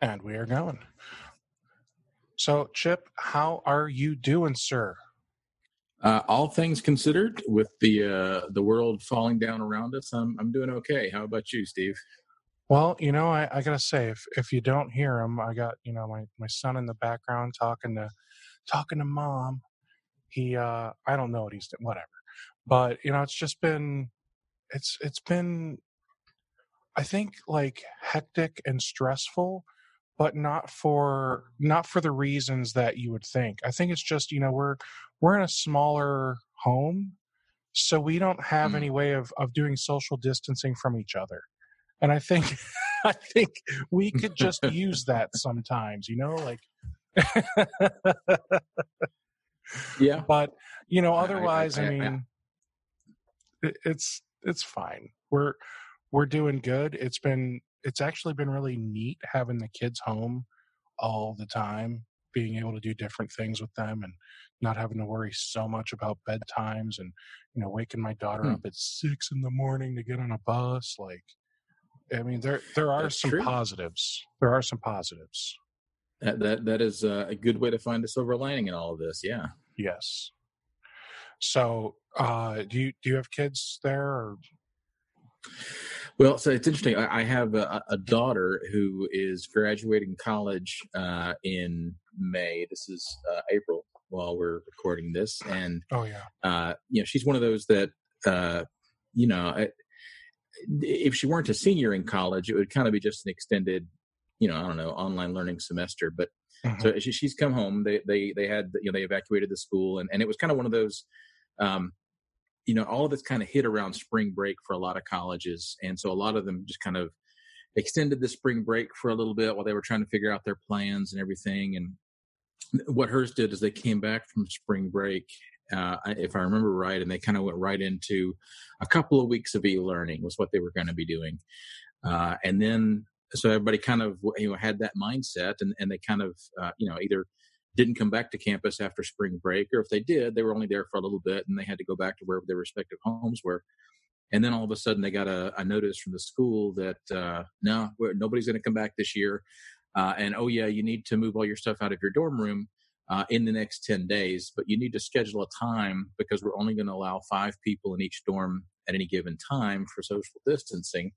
And we are going. So, Chip, how are you doing, sir? Uh, all things considered, with the uh, the world falling down around us, I'm I'm doing okay. How about you, Steve? Well, you know, I, I gotta say, if if you don't hear him, I got you know my my son in the background talking to talking to mom. He, uh, I don't know what he's doing, whatever. But you know, it's just been, it's it's been, I think like hectic and stressful but not for not for the reasons that you would think. I think it's just you know we're we're in a smaller home, so we don't have mm. any way of of doing social distancing from each other, and I think I think we could just use that sometimes. You know, like. yeah, but you know, otherwise, I, I, I, I mean, it's it's fine. We're we're doing good. It's been it's actually been really neat having the kids home all the time, being able to do different things with them and not having to worry so much about bedtimes and, you know, waking my daughter hmm. up at six in the morning to get on a bus. Like, I mean, there, there are That's some true. positives. There are some positives. That, that, that is a good way to find a silver lining in all of this. Yeah. Yes. So, uh, do you, do you have kids there or? Well, so it's interesting. I, have a, a, daughter who is graduating college uh, in May. This is uh, April while we're recording this, and oh yeah, uh, you know she's one of those that uh, you know if she weren't a senior in college, it would kind of be just an extended, you know, I don't know, online learning semester. But mm-hmm. so she, she's come home. They they they had you know they evacuated the school, and and it was kind of one of those. Um, you know, all of this kind of hit around spring break for a lot of colleges. And so a lot of them just kind of extended the spring break for a little bit while they were trying to figure out their plans and everything. And what hers did is they came back from spring break, uh, if I remember right, and they kind of went right into a couple of weeks of e-learning was what they were going to be doing. Uh, and then, so everybody kind of, you know, had that mindset and, and they kind of, uh, you know, either didn't come back to campus after spring break, or if they did, they were only there for a little bit and they had to go back to wherever their respective homes were. And then all of a sudden, they got a, a notice from the school that uh, no, nobody's going to come back this year. Uh, and oh yeah, you need to move all your stuff out of your dorm room uh, in the next ten days, but you need to schedule a time because we're only going to allow five people in each dorm at any given time for social distancing.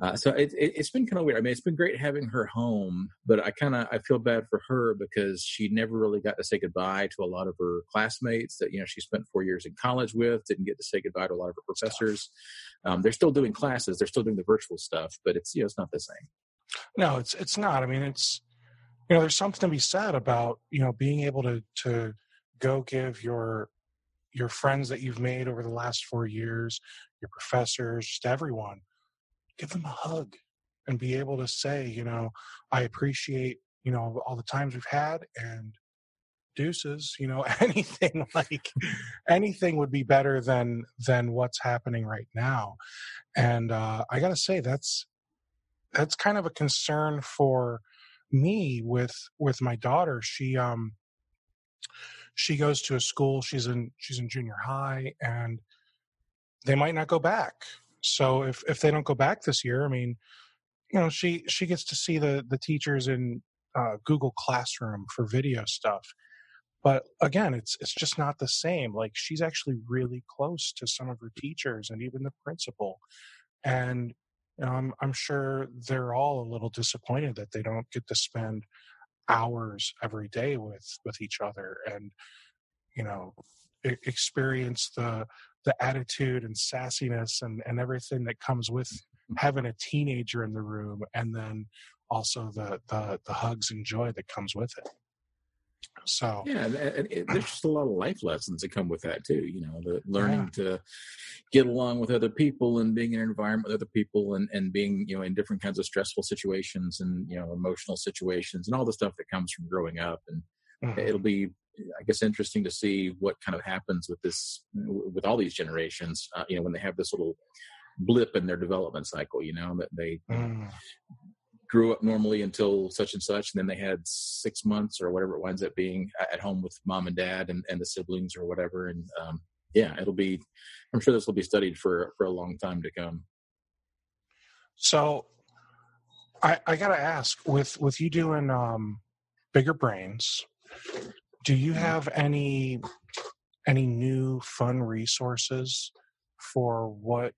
Uh, so it, it, has been kind of weird. I mean, it's been great having her home, but I kind of I feel bad for her because she never really got to say goodbye to a lot of her classmates that you know she spent four years in college with. Didn't get to say goodbye to a lot of her professors. Um, they're still doing classes. They're still doing the virtual stuff, but it's you know it's not the same. No, it's it's not. I mean, it's you know there's something to be said about you know being able to to go give your your friends that you've made over the last four years, your professors, just everyone give them a hug and be able to say, you know, I appreciate, you know, all the times we've had and deuces, you know, anything like anything would be better than than what's happening right now. And uh I got to say that's that's kind of a concern for me with with my daughter. She um she goes to a school, she's in she's in junior high and they might not go back so if if they don't go back this year, I mean, you know, she she gets to see the the teachers in uh, Google Classroom for video stuff. But again, it's it's just not the same. Like she's actually really close to some of her teachers and even the principal, and you know, I'm I'm sure they're all a little disappointed that they don't get to spend hours every day with with each other and you know experience the the attitude and sassiness and, and everything that comes with mm-hmm. having a teenager in the room and then also the, the, the hugs and joy that comes with it. So yeah, and, and there's just a lot of life lessons that come with that too. You know, the learning yeah. to get along with other people and being in an environment with other people and, and being you know in different kinds of stressful situations and you know emotional situations and all the stuff that comes from growing up. And mm-hmm. it'll be I guess interesting to see what kind of happens with this with all these generations. Uh, you know, when they have this little blip in their development cycle. You know that they mm. grew up normally until such and such, and then they had six months or whatever it winds up being at home with mom and dad and, and the siblings or whatever. And um, yeah, it'll be. I'm sure this will be studied for for a long time to come. So I, I gotta ask with with you doing um, bigger brains, do you Mm-hmm. have any any new fun resources for what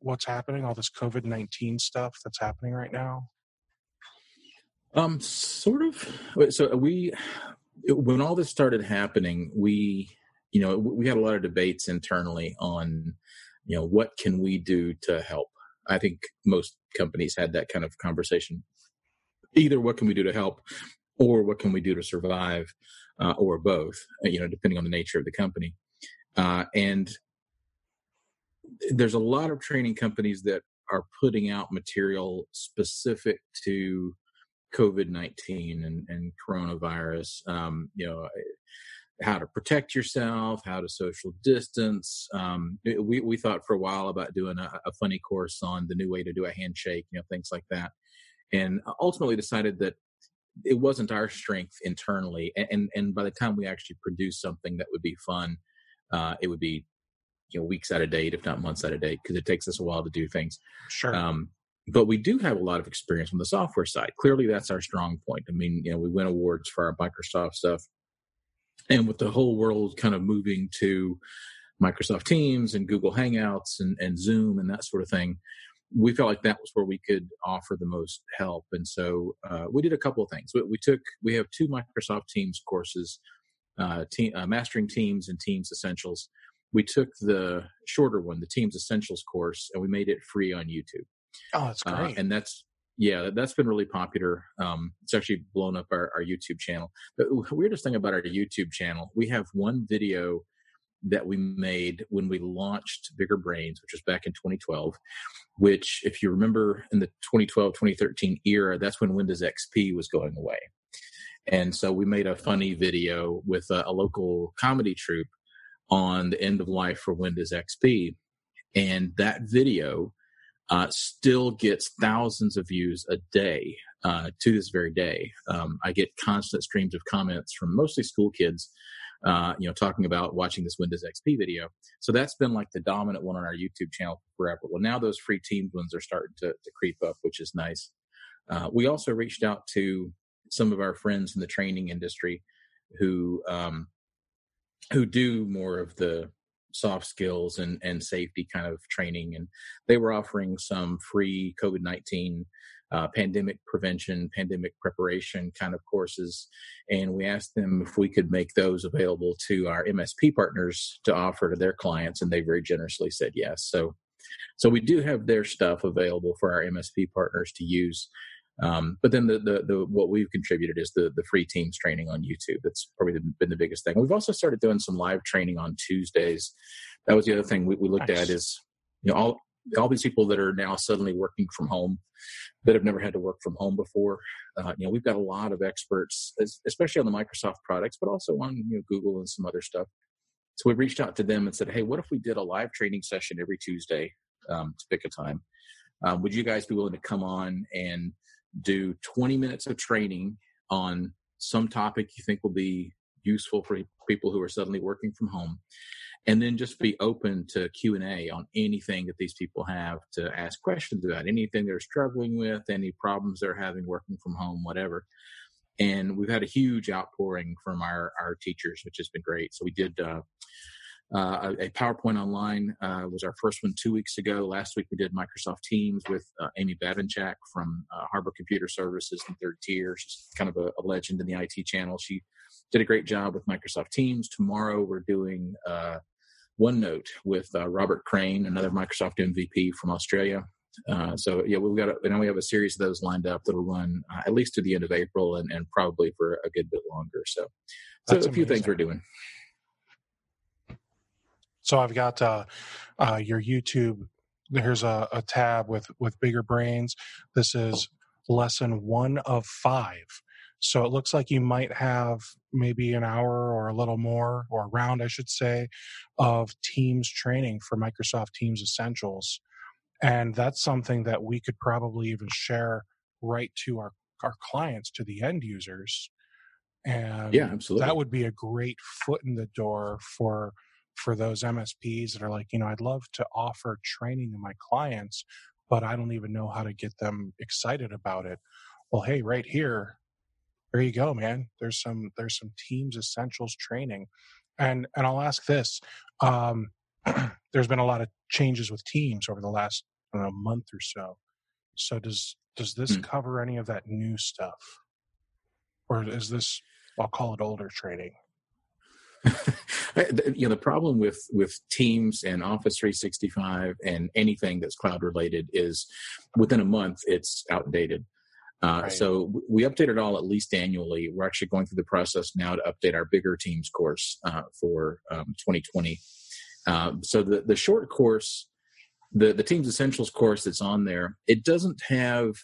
what's happening? All this COVID nineteen stuff that's happening right now. Um, sort of. So we, when all this started happening, we, you know, we had a lot of debates internally on, you know, what can we do to help. I think most companies had that kind of conversation. Either what can we do to help, or what can we do to survive, uh, or both. uh, You know, depending on the nature of the company. Uh, and there's a lot of training companies that are putting out material specific to COVID nineteen and, and coronavirus. Um, you know, how to protect yourself, how to social distance. Um, we we thought for a while about doing a, a funny course on the new way to do a handshake, you know, things like that, and ultimately decided that it wasn't our strength internally. And and, and by the time we actually produced something that would be fun, uh, it would be you know weeks out of date, if not months out of date, because it takes us a while to do things. Sure. Um, but we do have a lot of experience on the software side. Clearly, that's our strong point. I mean, you know, we win awards for our Microsoft stuff, and with the whole world kind of moving to Microsoft Teams and Google Hangouts and, and Zoom and that sort of thing, we felt like that was where we could offer the most help. And so uh, we did a couple of things. We, we took we have two Microsoft Teams courses, uh, uh, Mastering Teams and Teams Essentials. We took the shorter one, the Teams Essentials course, and we made it free on YouTube. oh, that's Uh, great. and that's yeah that- that's been really popular um, it's actually blown up our, our youtube channel the weirdest thing about our youtube channel we have one video that we made when we launched bigger brains which was back in 2012 which if you remember in the 2012 2013 era that's when windows xp was going away and so we made a funny video with a, a local comedy troupe on the end of life for windows xp and that video uh, still gets thousands of views a day uh, to this very day. Um, I get constant streams of comments from mostly school kids, uh, you know, talking about watching this Windows XP video. So that's been like the dominant one on our YouTube channel forever. Well, now those free Teams ones are starting to, to creep up, which is nice. Uh, we also reached out to some of our friends in the training industry who um, who do more of the soft skills and, and safety kind of training. And they were offering some free COVID 19 uh, pandemic prevention, pandemic preparation kind of courses. And we asked them if we could make those available to our MSP partners to offer to their clients. And they very generously said yes. So, so we do have their stuff available for our MSP partners to use. Um, but then the, the the what we've contributed is the the free teams training on YouTube. That's probably the, been the biggest thing. We've also started doing some live training on Tuesdays. That was the other thing we, we looked Nice. at is you know all all these people that are now suddenly working from home that have never had to work from home before. Uh, you know, we've got a lot of experts, especially on the Microsoft products, but also on you know Google and some other stuff. So we reached out to them and said, "Hey, what if we did a live training session every Tuesday um, to pick a time? Um, would you guys be willing to come on and do 20 minutes of training on some topic you think will be useful for people who are suddenly working from home and then just be open to q&a on anything that these people have to ask questions about anything they're struggling with any problems they're having working from home whatever and we've had a huge outpouring from our, our teachers which has been great so we did uh, uh, a, PowerPoint online uh, was our first one two weeks ago. Last week we did Microsoft Teams with uh, Amy Babanchak from uh, Harbor Computer Services in third tier. She's kind of a, a legend in the IT channel. She did a great job with Microsoft Teams. Tomorrow we're doing uh, OneNote with uh, Robert Crane, another Microsoft MVP from Australia. Uh, so yeah, we've got a, now we have a series of those lined up that'll run uh, at least to the end of April and, and probably for a good bit longer. So, so That's a few things we're doing. So I've got uh, uh, your YouTube. There's a, a tab with with bigger brains. This is lesson one of five. So it looks like you might have maybe an hour or a little more, or around, I should say, of Teams training for Microsoft Teams Essentials, and that's something that we could probably even share right to our our clients, to the end users. And Yeah, absolutely. that would be a great foot in the door for for those MSPs that are like, you know, I'd love to offer training to my clients but I don't even know how to get them excited about it. Well, hey, right here, there you go, man. There's some there's some teams essentials training, and and I'll ask this: um, there's been a lot of changes with teams over the last know, month or so. So does does this mm. cover any of that new stuff, or is this I'll call it older training? you know the problem with with teams and office 365 and anything that's cloud related is within a month it's outdated uh, right. so we update it all at least annually we're actually going through the process now to update our bigger teams course uh, for um, 2020 uh, so the the short course the the teams essentials course that's on there it doesn't have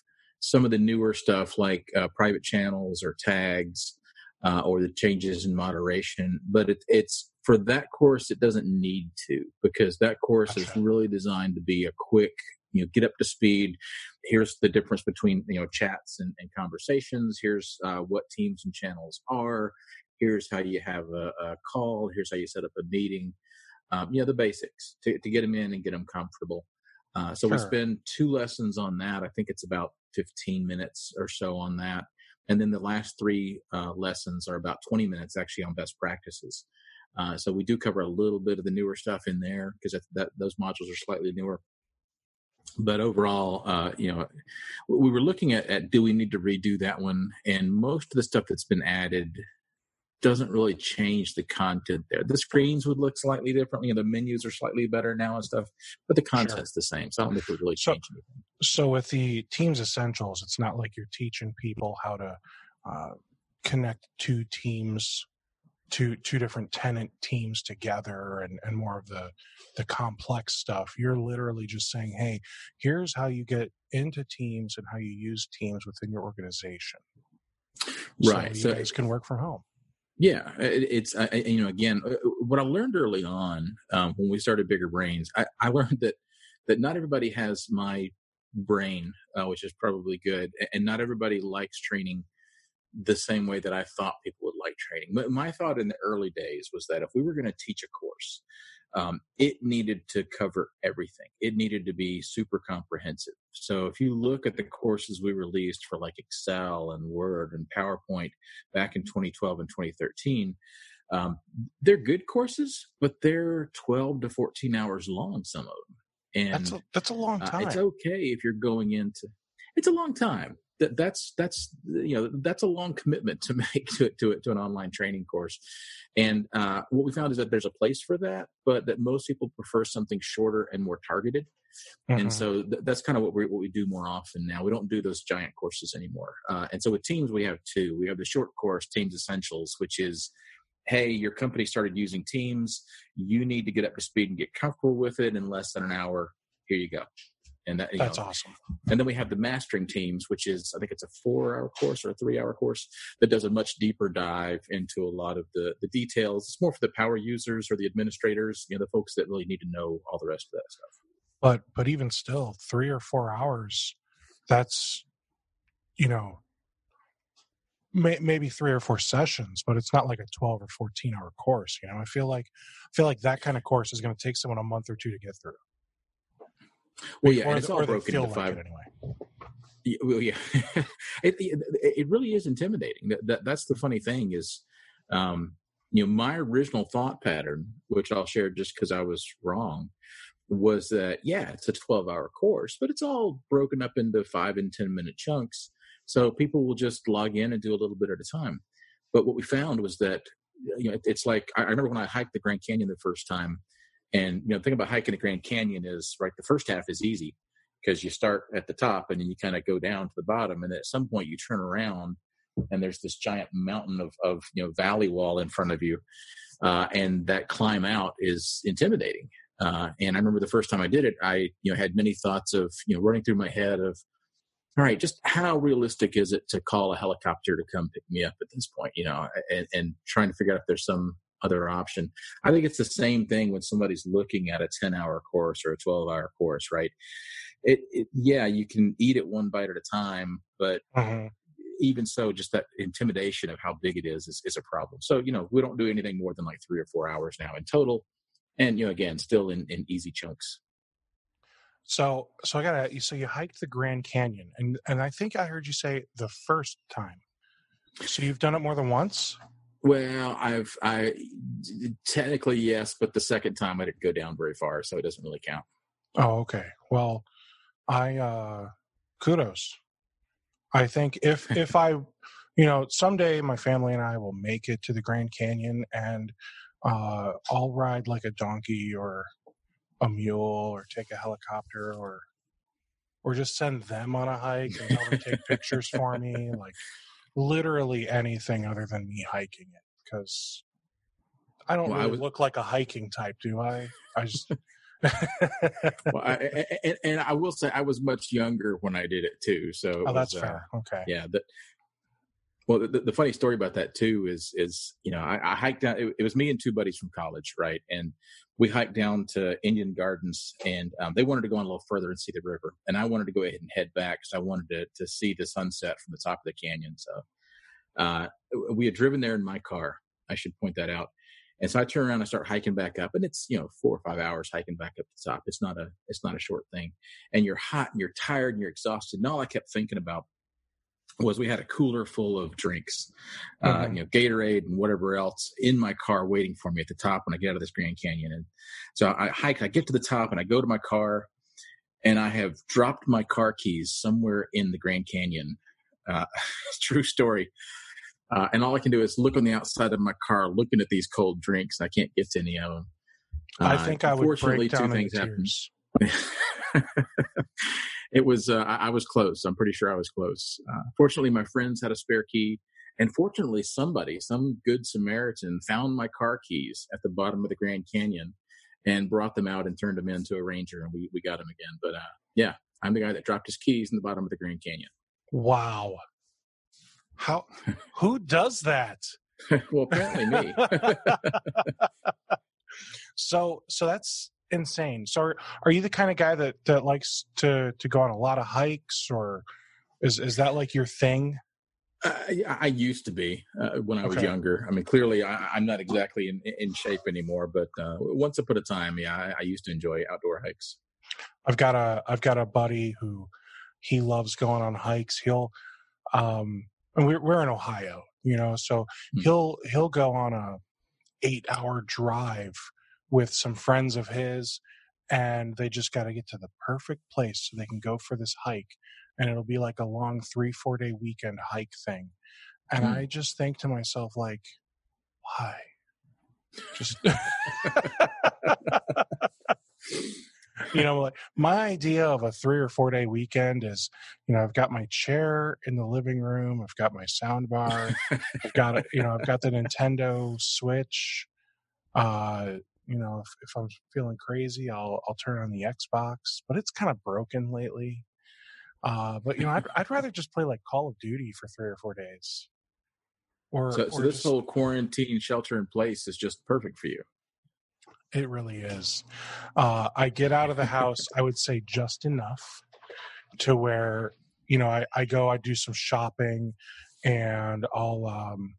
some of the newer stuff like uh, private channels or tags uh, or the changes in moderation. But it, it's for that course, it doesn't need to because that course is really designed to be a quick, you know, get up to speed. Here's the difference between you know chats and, and conversations. Here's uh, what teams and channels are. Here's how you have a, a call. Here's how you set up a meeting. Um, you know the basics to, to get them in and get them comfortable. Uh, so sure. we spend two lessons on that. I think it's about 15 minutes or so on that. And then the last three uh, lessons are about 20 minutes actually on best practices. Uh, so we do cover a little bit of the newer stuff in there because that, those modules are slightly newer. But overall, uh, you know, we were looking at, at do we need to redo that one? And most of the stuff that's been added doesn't really change the content there. The screens would look slightly differently, and the menus are slightly better now and stuff, but the content's sure. the same. So I don't think it really change so, anything. So with the Teams Essentials, it's not like you're teaching people how to uh, connect two teams, two two different tenant teams together, and and more of the the complex stuff. You're literally just saying, hey, here's how you get into Teams and how you use Teams within your organization. Right. So you so guys can work from home. Yeah, it's I, you know again uh, what I learned early on um, when we started Bigger Brains, I, I, learned that that not everybody has my brain, uh, which is probably good, and not everybody likes training the same way that I thought people would like training. But my thought in the early days was that if we were going to teach a course, um, it needed to cover everything. It needed to be super comprehensive. So if you look at the courses we released for like Excel and Word and PowerPoint back in 2012 and 2013, um, they're good courses, but they're 12 to 14 hours long, some of them. And that's a, that's a long time. Uh, it's okay if you're going into, it's a long time that that's that's you know that's a long commitment to make to to to an online training course. And uh, what we found is that there's a place for that but that most people prefer something shorter and more targeted. Mm-hmm. and so th- that's kind of what we what we do more often now. We don't do those giant courses anymore. Uh, and so with teams we have two. We have the short course teams essentials which is hey your company started using teams. You need to get up to speed and get comfortable with it in less than an hour. Here you go and uh, that, that's know, awesome. And then we have the mastering teams, which is I think it's a four-hour course or a three-hour course that does a much deeper dive into a lot of the the details. It's more for the power users or the administrators, you know, the folks that really need to know all the rest of that stuff. But but even still, three or four hours, that's you know may, maybe three or four sessions, but it's not like a 12 or 14 hour course. You know, I feel like, I feel like that kind of course is going to take someone a month or two to get through. Well, yeah, and it's all broken into five. Like anyway. Yeah, well, yeah, it, it, it really is intimidating. That, that that's the funny thing is, um, you know, my original thought pattern, which I'll share just because I was wrong, was that yeah, it's a twelve-hour course, but it's all broken up into five and ten-minute chunks, so people will just log in and do a little bit at a time. But what we found was that you know, it's like I remember when I hiked the Grand Canyon the first time and you know, the thing about hiking the Grand Canyon is right. The first half is easy because you start at the top and then you kind of go down to the bottom, and at some point you turn around and there's this giant mountain of of you know valley wall in front of you, uh, and that climb out is intimidating. Uh, and I remember the first time I did it, I you know had many thoughts of you know running through my head of all right, just how realistic is it to call a helicopter to come pick me up at this point, you know, and, and trying to figure out if there's some other option. I think it's the same thing when somebody's looking at a 10 hour course or a 12 hour course, right? It, it yeah, you can eat it one bite at a time, but uh-huh. even so, just that intimidation of how big it is, is is a problem. So, you know, we don't do anything more than like three or four hours now in total. And, you know, again, still in, in easy chunks. So, so I got to. So you hiked the Grand Canyon, and and I think I heard you say the first time. So you've done it more than once. Well, I've I technically yes, but the second time I didn't go down very far, so it doesn't really count. Oh, okay. Well, I uh kudos. I think if if I, you know, someday my family and I will make it to the Grand Canyon, and uh, I'll ride like a donkey or a mule or take a helicopter or or just send them on a hike and them take pictures for me, like literally anything other than me hiking it because I don't well, really I was, look like a hiking type, do I? I just. well, I, and, and, I will say I was much younger when I did it too. So oh, that's uh, fair. Okay. Yeah. The, well, the, the, funny story about that too is is you know I, I hiked down. It, it, was me and two buddies from college, right? And we hiked down to Indian Gardens, and um, they wanted to go on a little further and see the river, and I wanted to go ahead and head back because I wanted to to see the sunset from the top of the canyon. So uh, we had driven there in my car. I should point that out. And so I turn around and start hiking back up, and it's you know four or five hours hiking back up the top. It's not a it's not a short thing, and you're hot and you're tired and you're exhausted. And all I kept thinking about was we had a cooler full of drinks, uh, mm-hmm. you know, Gatorade and whatever else in my car waiting for me at the top when I get out of this Grand Canyon. And so I hike, I get to the top and I go to my car and I have dropped my car keys somewhere in the Grand Canyon. Uh, true story. Uh, and all I can do is look on the outside of my car, looking at these cold drinks. I can't get to any of them. I uh, think I would break down two things happened. it was uh, I, was close. I'm pretty sure I was close. Uh, fortunately, my friends had a spare key, and fortunately, somebody, some good Samaritan, found my car keys at the bottom of the Grand Canyon and brought them out and turned them into a ranger, and we we got them again. But uh, yeah, I'm the guy that dropped his keys in the bottom of the Grand Canyon. Wow, how? Who does that? well, apparently me. so so that's insane. So are, are you the kind of guy that that likes to to go on a lot of hikes, or is is that like your thing? Uh, I used to be uh, when I was okay. younger. I mean, clearly I, am not exactly in, in shape anymore, but uh, once upon a time, yeah, I, I, used to enjoy outdoor hikes. I've got a I've got a buddy who he loves going on hikes. He'll um and we're we're in Ohio, you know, so hmm. he'll he'll go on a eight hour drive with some friends of his and they just got to get to the perfect place so they can go for this hike and it'll be like a long three four day weekend hike thing and mm. i just think to myself like why just you know like my idea of a three or four day weekend is you know i've got my chair in the living room i've got my sound bar i've got it you know i've got the nintendo switch uh you know, if, if I'm feeling crazy, I'll I'll turn on the Xbox, but it's kind of broken lately. Uh, but you know, I'd I'd rather just play like Call of Duty for three or four days. Or so, so this just, whole quarantine shelter in place is just perfect for you. It really is. Uh, I get out of the house, I would say just enough to where you know I, I go, I do some shopping, and I'll um,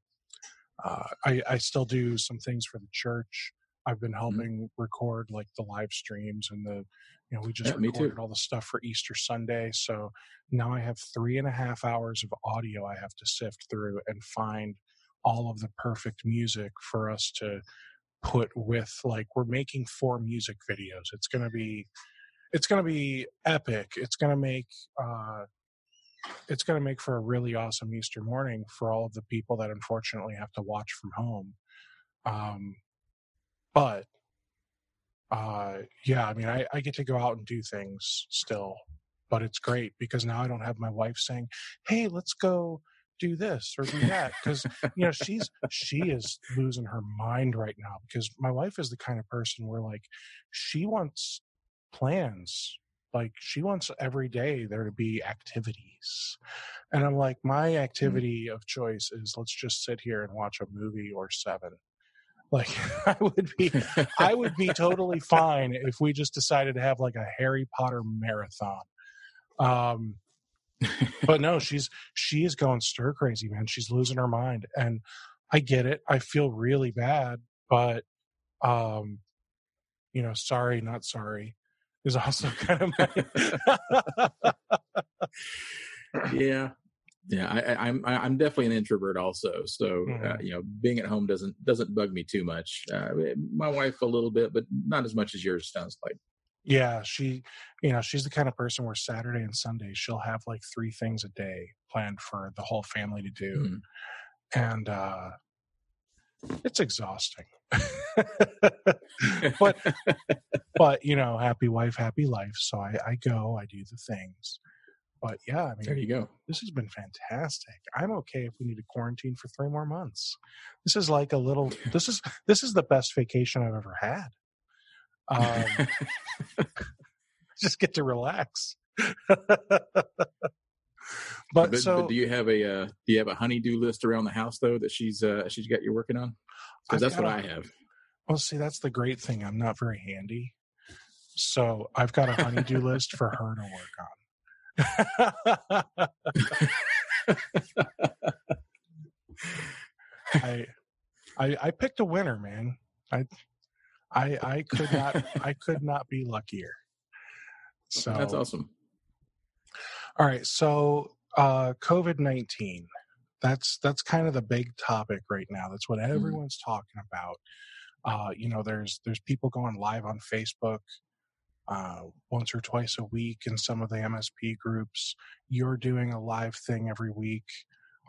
uh, I, I still do some things for the church. I've been mm-hmm. helping mm-hmm. record like the live streams and the, you know, we just yeah, recorded all the stuff for Easter Sunday. So now I have three and a half hours of audio I have to sift through and find all of the perfect music for us to put with like we're making four music videos. It's gonna be it's gonna be epic. It's gonna make uh it's going to make for a really awesome Easter morning for all of the people that unfortunately have to watch from home. Um, but uh, yeah, I mean, I, I get to go out and do things still, but it's great because now I don't have my wife saying, "Hey, let's go do this or do that," because you know she's she is losing her mind right now because my wife is the kind of person where like she wants plans like she wants every day there to be activities and i'm like my mm. activity mm-hmm. of choice is let's just sit here and watch a movie or seven like I would be I would be totally fine if we just decided to have like a Harry Potter marathon. Um but no, she's she is going stir crazy, man. She's losing her mind. And I get it. I feel really bad, but um you know, sorry, not sorry. is also kind of my yeah yeah I, am I'm, I'm definitely an introvert also so mm-hmm. uh, you know being at home doesn't doesn't bug me too much uh, my wife a little bit but not as much as yours sounds like yeah she you know she's the kind of person where saturday and sunday she'll have like three things a day planned for the whole family to do mm-hmm. and uh it's exhausting but but you know happy wife happy life so i i go i do the things but yeah, I mean, there you go. This has been fantastic. I'm okay if we need to quarantine for three more months. This is like a little. This is this is the best vacation I've ever had. Um, just get to relax. but, but, so, but do you have a uh, do you have a honeydew list around the house though that she's uh, she's got you working on? Because that's what a, I have. Well, see, that's the great thing. I'm not very handy, so I've got a honeydew list for her to work on. I, I I picked a winner, man. I I I could not I could not be luckier. So that's awesome. All right, so uh, COVID nineteen. That's that's kind of the big topic right now. That's what mm-hmm. everyone's mm. talking about. Uh, you know, there's there's people going live on Facebook uh, once or twice a week in some of the MSP groups. You're doing a live thing every week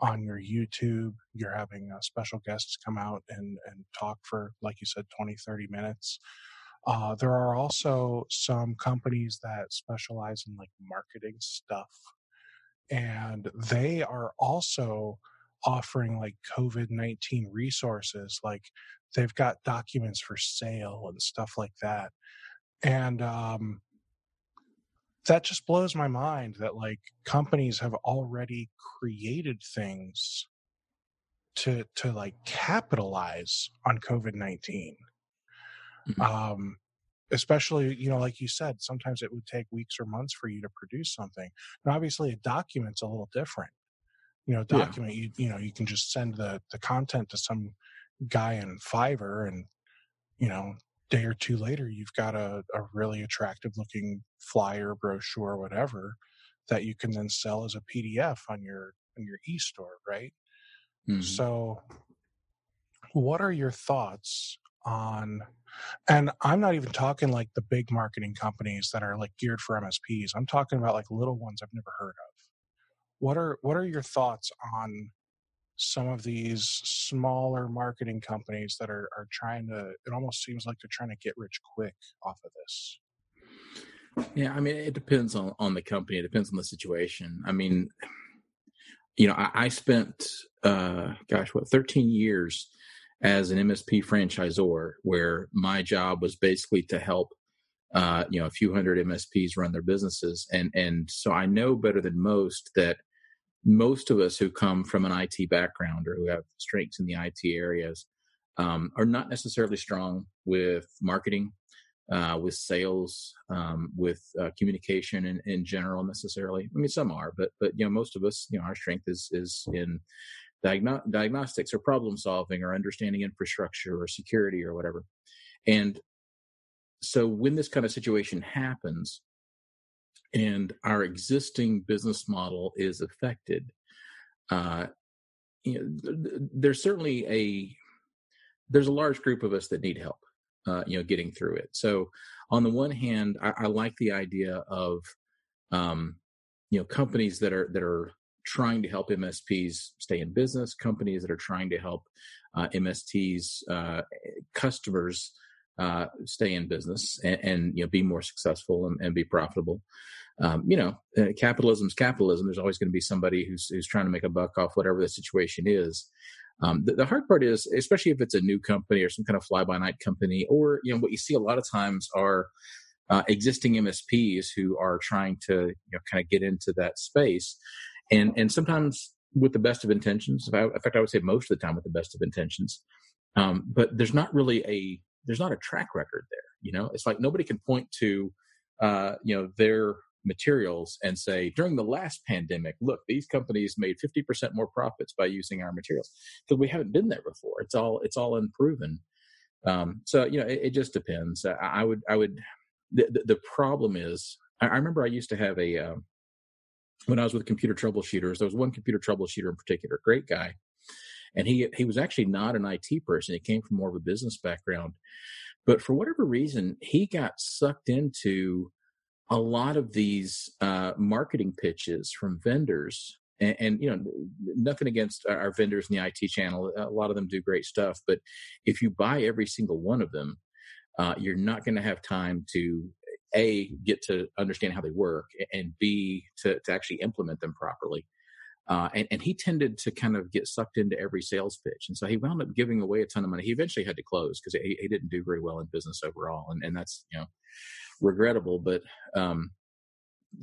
on your YouTube. You're having uh, special guests come out and, and talk for, like you said, 20, 30 minutes. Uh, there are also some companies that specialize in like marketing stuff. And they are also offering like COVID 19 resources. Like they've got documents for sale and stuff like that and um, that just blows my mind that like companies have already created things to to like capitalize on covid-19 mm-hmm. um especially you know like you said sometimes it would take weeks or months for you to produce something and obviously a document's a little different you know document yeah. you you know you can just send the the content to some guy in fiverr and you know day or two later, you've got a, a really attractive looking flyer, brochure, whatever, that you can then sell as a PDF on your on your e-store, right? Mm-hmm. So, what are your thoughts on? And I'm not even talking like the big marketing companies that are like geared for MSPs. I'm talking about like little ones I've never heard of. What are what are your thoughts on some of these smaller marketing companies that are, are trying to it almost seems like they're trying to get rich quick off of this. Yeah i mean it depends on on the company it depends on the situation. I mean you know i, I spent uh gosh what 13 years as an msp franchisor where my job was basically to help uh, you know a few hundred msps run their businesses and and so i know better than most that most of us who come from an IT background or who have strengths in the IT areas um, are not necessarily strong with marketing, uh, with sales, um, with uh, communication in, in general necessarily. I mean, some are, but but you know, most of us, you know, our strength is is in diagno- diagnostics or problem solving or understanding infrastructure or security or whatever. And so when this kind of situation happens, and our existing business model is affected, uh, you know, there's certainly a there's a large group of us that need help, uh, you know, getting through it. So, on the one hand, I, I like the idea of, um, you know, companies that are that are trying to help MSPs stay in business, companies that are trying to help uh, MSPs uh, customers uh, stay in business and, and, you know be more successful and, and be profitable um, you know, uh, capitalism is capitalism. There's always going to be somebody who's who's trying to make a buck off whatever the situation is. Um, the, the, hard part is, especially if it's a new company or some kind of fly by night company, or you know, what you see a lot of times are uh, existing MSPs who are trying to you know kind of get into that space, and and sometimes with the best of intentions. In fact, I would say most of the time with the best of intentions. Um, but there's not really a there's not a track record there. You know, it's like nobody can point to uh, you know their materials and say during the last pandemic look these companies made 50% more profits by using our materials because we haven't been there before it's all it's all unproven um, so you know it, it just depends I, I, would i would the, the, problem is, I, I, remember I used to have a uh, when I was with computer troubleshooters. There was one computer troubleshooter in particular, great guy, and he he was actually not an IT person. He came from more of a business background, but for whatever reason, he got sucked into a lot of these uh, marketing pitches from vendors and, and, you know nothing against our vendors in the IT channel. A lot of them do great stuff, but if you buy every single one of them, uh, you're not going to have time to a get to understand how they work and b to, to actually implement them properly. Uh, and, and, he tended to kind of get sucked into every sales pitch. And so he wound up giving away a ton of money. He eventually had to close because he, he, didn't do very well in business overall. And, and that's, you know, regrettable. But um,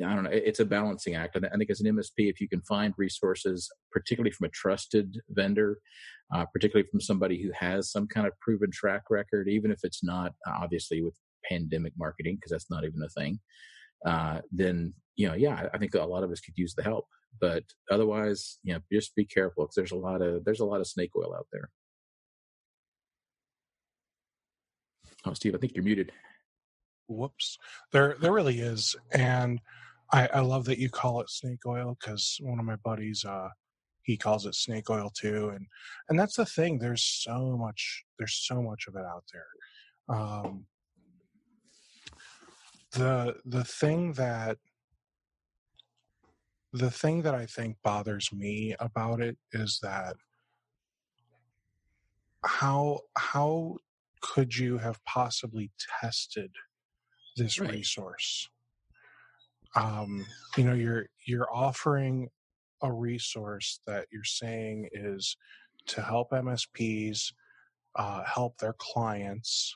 I don't know. It's a balancing act. I think as an MSP, if you can find resources, particularly from a trusted vendor, uh, particularly from somebody who has some kind of proven track record, even if it's not obviously with pandemic marketing, because that's not even a thing, uh, then, you know, yeah, I think a lot of us could use the help. But otherwise, you know, just be careful because there's a lot of, there's a lot of snake oil out there. Oh, Steve, I think you're muted. Whoops. There there really is and i i love that you call it snake oil because one of my buddies uh he calls it snake oil too and and that's the thing there's so much there's so much of it out there. Um the the thing that the thing that i think bothers me about it is that how how could you have possibly tested this right. resource. Um, you know, you're you're offering a resource that you're saying is to help MSPs uh, help their clients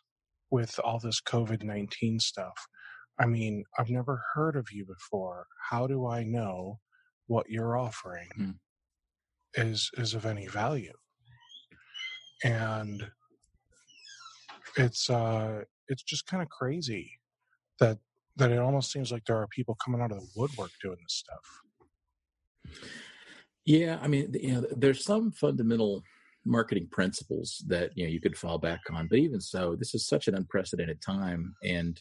with all this COVID nineteen stuff. I mean, I've never heard of you before. How do I know what you're offering mm. is is of any value? And it's uh it's just kind of crazy that that it almost seems like there are people coming out of the woodwork doing this stuff. Yeah, I mean, you know, there's some fundamental marketing principles that you know you could fall back on, but even so, this is such an unprecedented time, and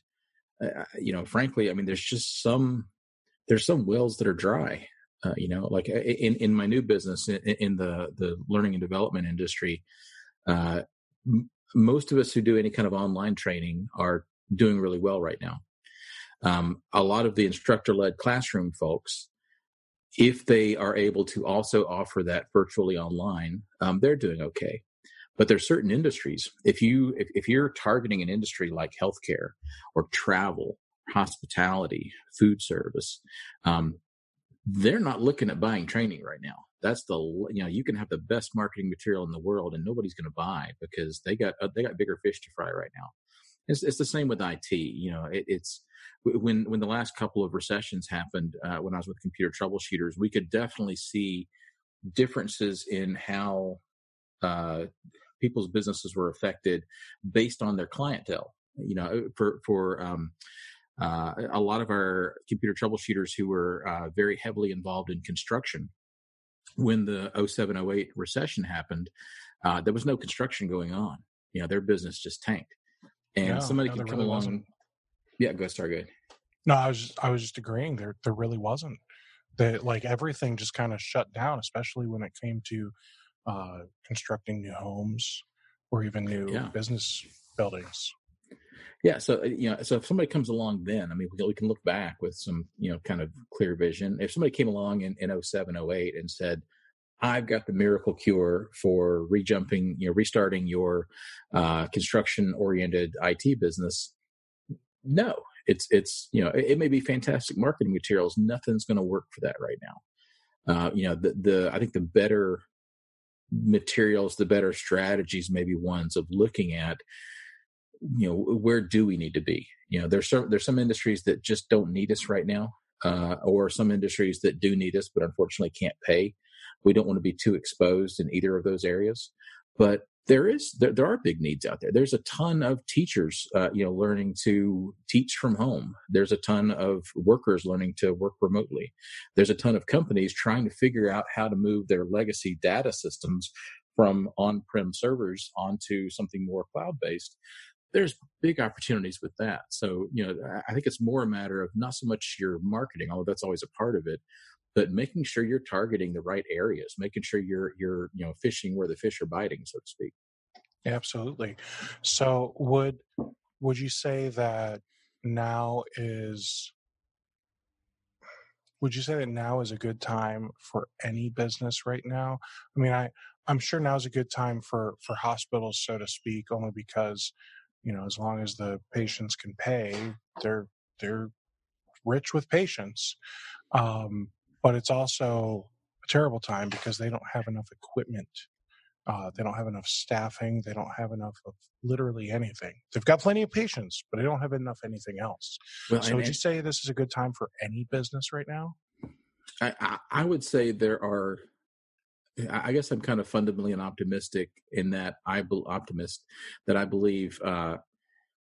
uh, you know, frankly, I mean, there's just some there's some wells that are dry. Uh, you know, like in in my new business in, in the the learning and development industry, uh, m- most of us who do any kind of online training are doing really well right now. Um, a lot of the instructor led classroom folks, if they are able to also offer that virtually online, um, they're doing okay. But there's certain industries. If you if, if you're targeting an industry like healthcare or travel, hospitality, food service, um, they're not looking at buying training right now. That's the you know you can have the best marketing material in the world and nobody's going to buy because they got uh, they got bigger fish to fry right now. It's, it's the same with IT. You know, it, it's when when the last couple of recessions happened uh, when I was with computer troubleshooters, we could definitely see differences in how uh, people's businesses were affected based on their clientele. You know, for for um, uh, a lot of our computer troubleshooters who were uh, very heavily involved in construction when the 0708 recession happened, uh, there was no construction going on. You know, their business just tanked and no, somebody no, could come really along. Wasn't. Yeah, go start good. No, I was just, I was just agreeing. There there really wasn't. That like everything just kind of shut down, especially when it came to uh, constructing new homes or even new yeah. business buildings. Yeah, so uh, you know, so if somebody comes along, then I mean, we can look back with some you know kind of clear vision. If somebody came along in in 07, 08 and said, I've got the miracle cure for rejumping, you know, restarting your uh, construction oriented IT business. No, it's it's you know it, it, may be fantastic marketing materials. Nothing's going to work for that right now. Uh, you know the the I think the better materials, the better strategies, maybe ones of looking at you know where do we need to be. You know there's some there's some industries that just don't need us right now, uh, or some industries that do need us but unfortunately can't pay. We don't want to be too exposed in either of those areas. But there is there, there are big needs out there. There's a ton of teachers, uh, you know, learning to teach from home. There's a ton of workers learning to work remotely. There's a ton of companies trying to figure out how to move their legacy data systems from on-prem servers onto something more cloud-based. there's big opportunities with that. So, you know, I think it's more a matter of not so much your marketing, although that's always a part of it, but making sure you're targeting the right areas, making sure you're you're you know fishing where the fish are biting, so to speak. Absolutely. So would would you say that now is would you say that now is a good time for any business right now? I mean, I I'm sure now is a good time for for hospitals, so to speak, only because you know as long as the patients can pay, they're they're rich with patients. Um, but it's also a terrible time because they don't have enough equipment. Uh, they don't have enough staffing. They don't have enough of literally anything. They've got plenty of patients, but they don't have enough anything else. Well, so, would you say this is a good time for any business right now? I, I would say there are. I guess I'm kind of fundamentally an optimistic in that I be, optimist that I believe uh,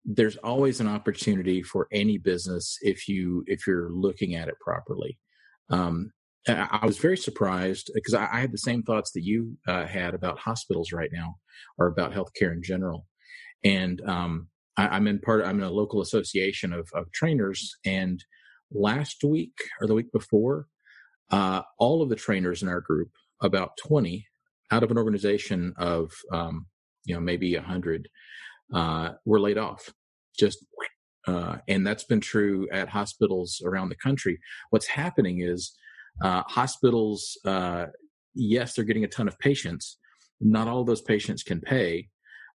there's always an opportunity for any business if you if you're looking at it properly. Um, I was very surprised because I, I, had the same thoughts that you uh, had about hospitals right now, or about healthcare in general. And um, I, am in part. I'm in a local association of, of trainers, and last week or the week before, uh, all of the trainers in our group, about 20, out of an organization of um, you know maybe 100, uh, were laid off. Just uh, and that's been true at hospitals around the country. What's happening is uh, hospitals, uh, yes, they're getting a ton of patients. Not all those patients can pay.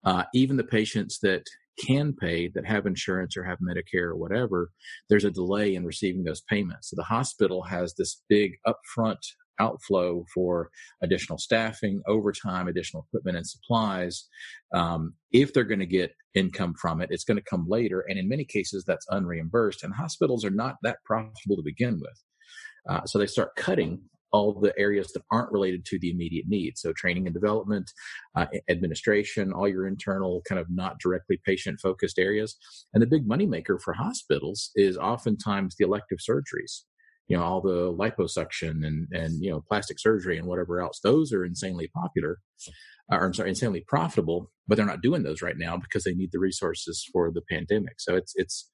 Uh, even the patients that can pay, that have insurance or have Medicare or whatever, there's a delay in receiving those payments. So the hospital has this big upfront outflow for additional staffing, overtime, additional equipment and supplies. Um, if they're going to get income from it, it's going to come later. And in many cases, that's unreimbursed. And hospitals are not that profitable to begin with. Uh, so they start cutting all the areas that aren't related to the immediate needs. So training and development, uh, administration, all your internal kind of not directly patient focused areas. And the big moneymaker for hospitals is oftentimes the elective surgeries. You know, all the liposuction and, and, you know, plastic surgery and whatever else. Those are insanely popular, uh, or I'm sorry, insanely profitable, but they're not doing those right now because they need the resources for the pandemic. So it's, it's,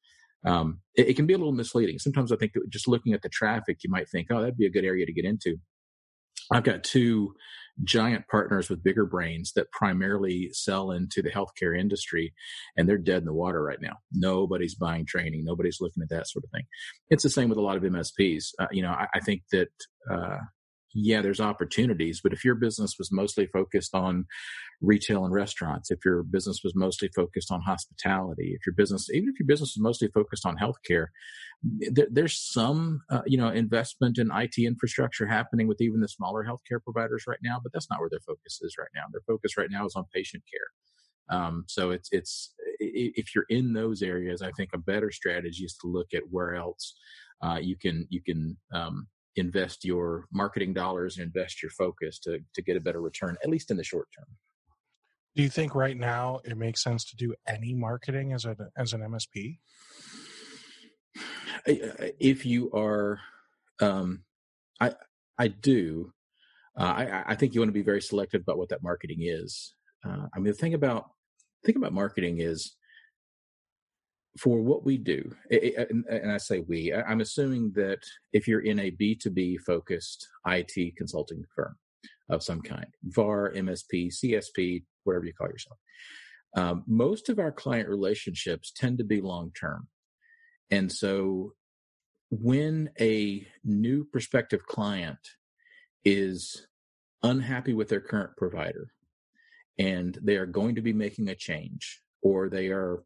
um, it, it, can be a little misleading. Sometimes I think just looking at the traffic, you might think, oh, that'd be a good area to get into. I've got two giant partners with bigger brains that primarily sell into the healthcare industry, and they're dead in the water right now. Nobody's buying training. Nobody's looking at that sort of thing. It's the same with a lot of MSPs. Uh, you know, I, I think that uh, yeah, there's opportunities, but if your business was mostly focused on retail and restaurants, if your business was mostly focused on hospitality, if your business, even if your business was mostly focused on healthcare, there, there's some, uh, you know, investment in IT infrastructure happening with even the smaller healthcare providers right now, but that's not where their focus is right now. Their focus right now is on patient care. Um, so it's it's if you're in those areas, I think a better strategy is to look at where else uh, you can you can um, invest your marketing dollars and invest your focus to to get a better return, at least in the short term. Do you think right now it makes sense to do any marketing as a as an MSP? If you are, um, I I do. Uh, I, I think you want to be very selective about what that marketing is. Uh, I mean, the thing about the thing about marketing is for what we do, and I say we, I'm assuming that if you're in a B2B focused IT consulting firm of some kind, VAR, MSP, CSP, whatever you call yourself, um, most of our client relationships tend to be long term. And so when a new prospective client is unhappy with their current provider and they are going to be making a change or they are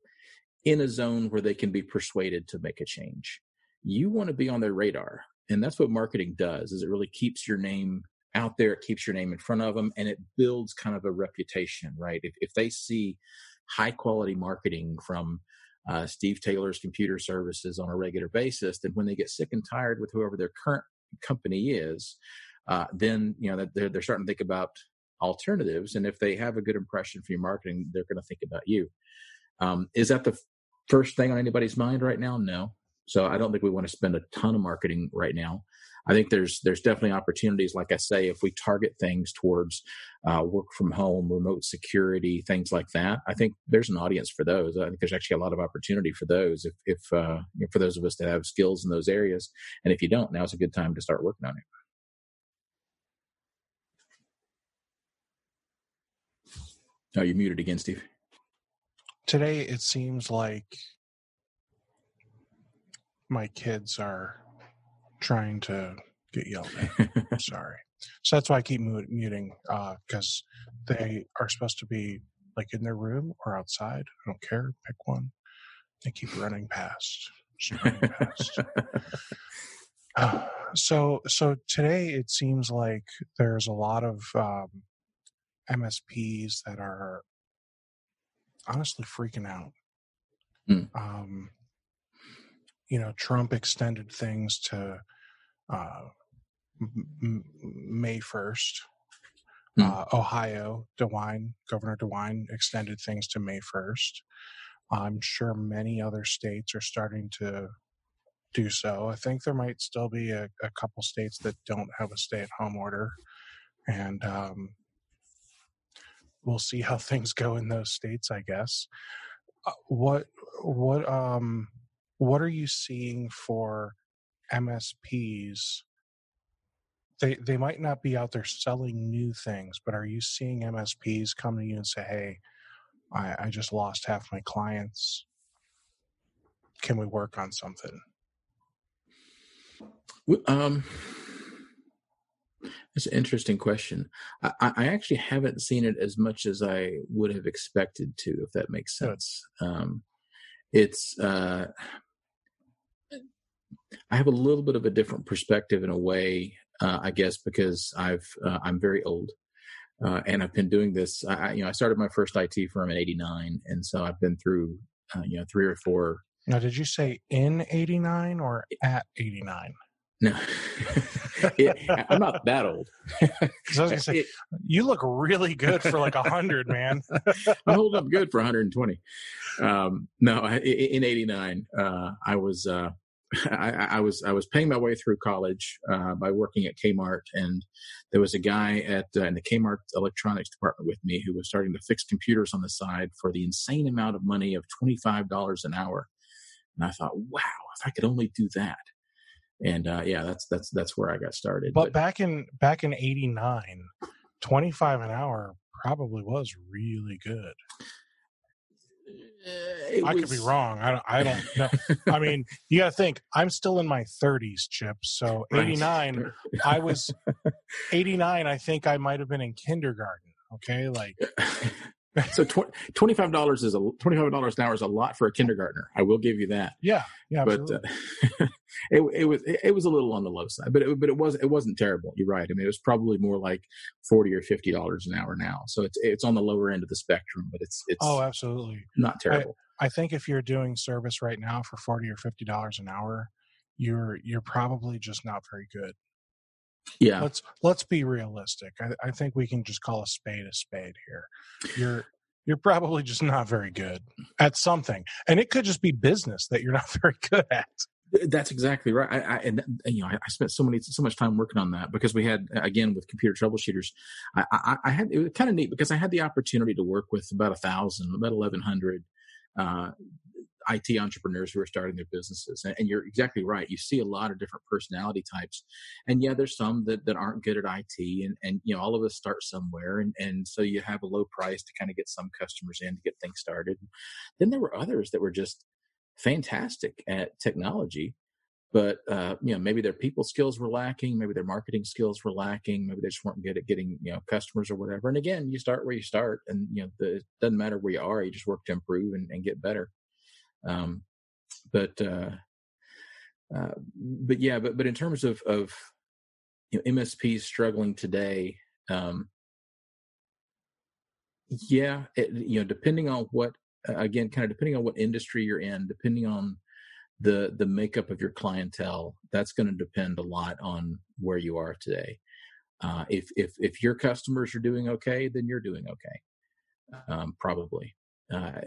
in a zone where they can be persuaded to make a change. You want to be on their radar. And that's what marketing does is it really keeps your name out there, it keeps your name in front of them and it builds kind of a reputation, right? If, if they see high quality marketing from uh, Steve Taylor's computer services on a regular basis, then when they get sick and tired with whoever their current company is, uh, then you know they're, they're starting to think about alternatives. And if they have a good impression for your marketing, they're going to think about you. Um, is that the first thing on anybody's mind right now? No. So I don't think we want to spend a ton of marketing right now. I think there's there's definitely opportunities. Like I say, if we target things towards uh, work from home, remote security, things like that, I think there's an audience for those. I think there's actually a lot of opportunity for those. If, if uh, you know, for those of us that have skills in those areas, and if you don't, now's a good time to start working on it. Oh, you're muted again, Steve. Today, it seems like my kids are trying to get yelled at. Sorry. So that's why I keep muting because uh, they are supposed to be like in their room or outside. I don't care. Pick one. They keep running past. Running past. uh, so so today it seems like there's a lot of um, MSPs that are honestly freaking out. Mm. Um, you know, Trump extended things to uh, m- May 1st. Mm. Uh, Ohio, DeWine, Governor DeWine extended things to May 1st. I'm sure many other states are starting to do so. I think there might still be a, a couple states that don't have a stay at home order. And um, we'll see how things go in those states, I guess. Uh, what, what, um, what are you seeing for MSPs? They they might not be out there selling new things, but are you seeing MSPs come to you and say, "Hey, I, I just lost half my clients. Can we work on something?" Um, that's an interesting question. I, I, actually haven't seen it as much as I would have expected to, if that makes sense. Um, it's uh, I have a little bit of a different perspective in a way, uh, I guess, because I've uh, I'm very old, uh, and I've been doing this. I, you know, I started my first IT firm in '89, and so I've been through, uh, you know, three or four. Now, did you say in '89 or at '89? No, I'm not that old. I was gonna say, you look really good for like a hundred, man. I hold up good for 120. Um, no, in '89, uh, I was uh, I, I, was I was paying my way through college uh, by working at Kmart, and there was a guy at uh, in the Kmart electronics department with me who was starting to fix computers on the side for the insane amount of money of twenty five dollars an hour. And I thought, wow, if I could only do that. And uh, yeah, that's that's that's where I got started. But, but back in back in '89, twenty five an hour probably was really good. Uh, I was... could be wrong. I don't. I don't know. I mean, you got to think. I'm still in my 30s, Chip. So 89. Right. I was 89. I think I might have been in kindergarten. Okay, like so twenty five dollars is a twenty five dollars an hour is a lot for a kindergartner. I will give you that. Yeah, yeah. But uh, it, it was it, it, was a little on the low side, but it, but it was it wasn't terrible. You're right. I mean, it was probably more like forty or fifty dollars an hour now. So it's it's on the lower end of the spectrum, but it's it's oh, absolutely not terrible. I, I think if you're doing service right now for forty or fifty dollars an hour, you're you're probably just not very good. Yeah. Let's let's be realistic. I, I think we can just call a spade a spade here. You're you're probably just not very good at something, and it could just be business that you're not very good at. That's exactly right. I, I and you know I, I, spent so many so much time working on that because we had again with computer troubleshooters. I, I, I had it was kind of neat because I had the opportunity to work with about a thousand, about eleven hundred uh, IT entrepreneurs who are starting their businesses. And, and, you're exactly right. You see a lot of different personality types. And yeah, there's some that, that aren't good at IT and, and, you know, all of us start somewhere. And, and so you have a low price to kind of get some customers in to get things started. Then there were others that were just fantastic at technology. But uh, you know, maybe their people skills were lacking, maybe their marketing skills were lacking, maybe they just weren't good at getting you know customers or whatever. And again, you start where you start, and you know, the, it doesn't matter where you are, you just work to improve and, and get better. Um, but uh, uh, but yeah, but but in terms of of you know, MSPs struggling today, um, yeah, it, you know, depending on what again, kind of depending on what industry you're in, depending on the the makeup of your clientele, that's going to depend a lot on where you are today. Uh, if if if your customers are doing okay, then you're doing okay, um, probably. Uh,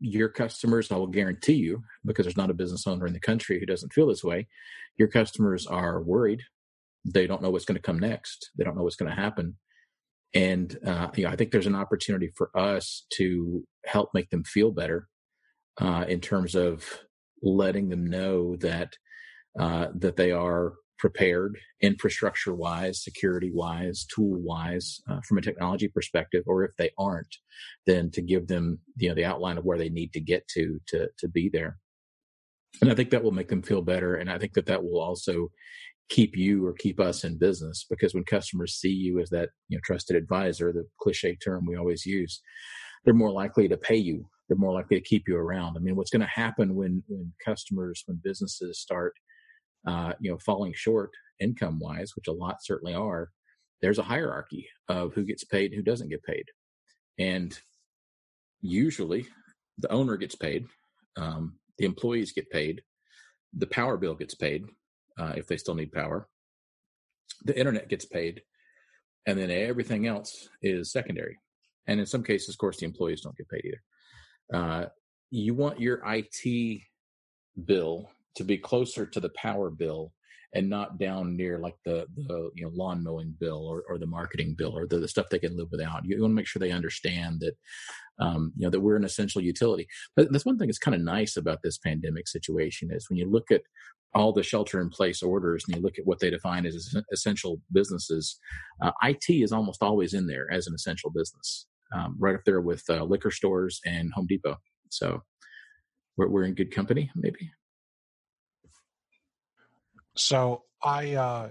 your customers, I will guarantee you, because there's not a business owner in the country who doesn't feel this way, your customers are worried. They don't know what's going to come next. They don't know what's going to happen. And uh, you know, I think there's an opportunity for us to help make them feel better uh, in terms of letting them know that uh, that they are prepared infrastructure wise security wise tool wise uh, from a technology perspective or if they aren't then to give them you know the outline of where they need to get to to to be there. And i think that will make them feel better and i think that that will also keep you or keep us in business because when customers see you as that you know trusted advisor the cliche term we always use they're more likely to pay you. They're more likely to keep you around. I mean what's going to happen when when customers when businesses start uh, you know falling short income wise which a lot certainly are there's a hierarchy of who gets paid and who doesn't get paid and usually the owner gets paid um, the employees get paid the power bill gets paid uh, if they still need power. The internet gets paid, and then everything else is secondary. And in some cases, of course, the employees don't get paid either. Uh, you want your IT bill to be closer to the power bill and not down near like the the you know lawn mowing bill or, or the marketing bill or the, the stuff they can live without. You want to make sure they understand that um, you know that we're an essential utility. But that's one thing that's kind of nice about this pandemic situation is when you look at all the shelter in place orders and you look at what they define as essential businesses, uh, IT is almost always in there as an essential business, um, right up there with uh, liquor stores and Home Depot. So we're, we're in good company, maybe. So I uh,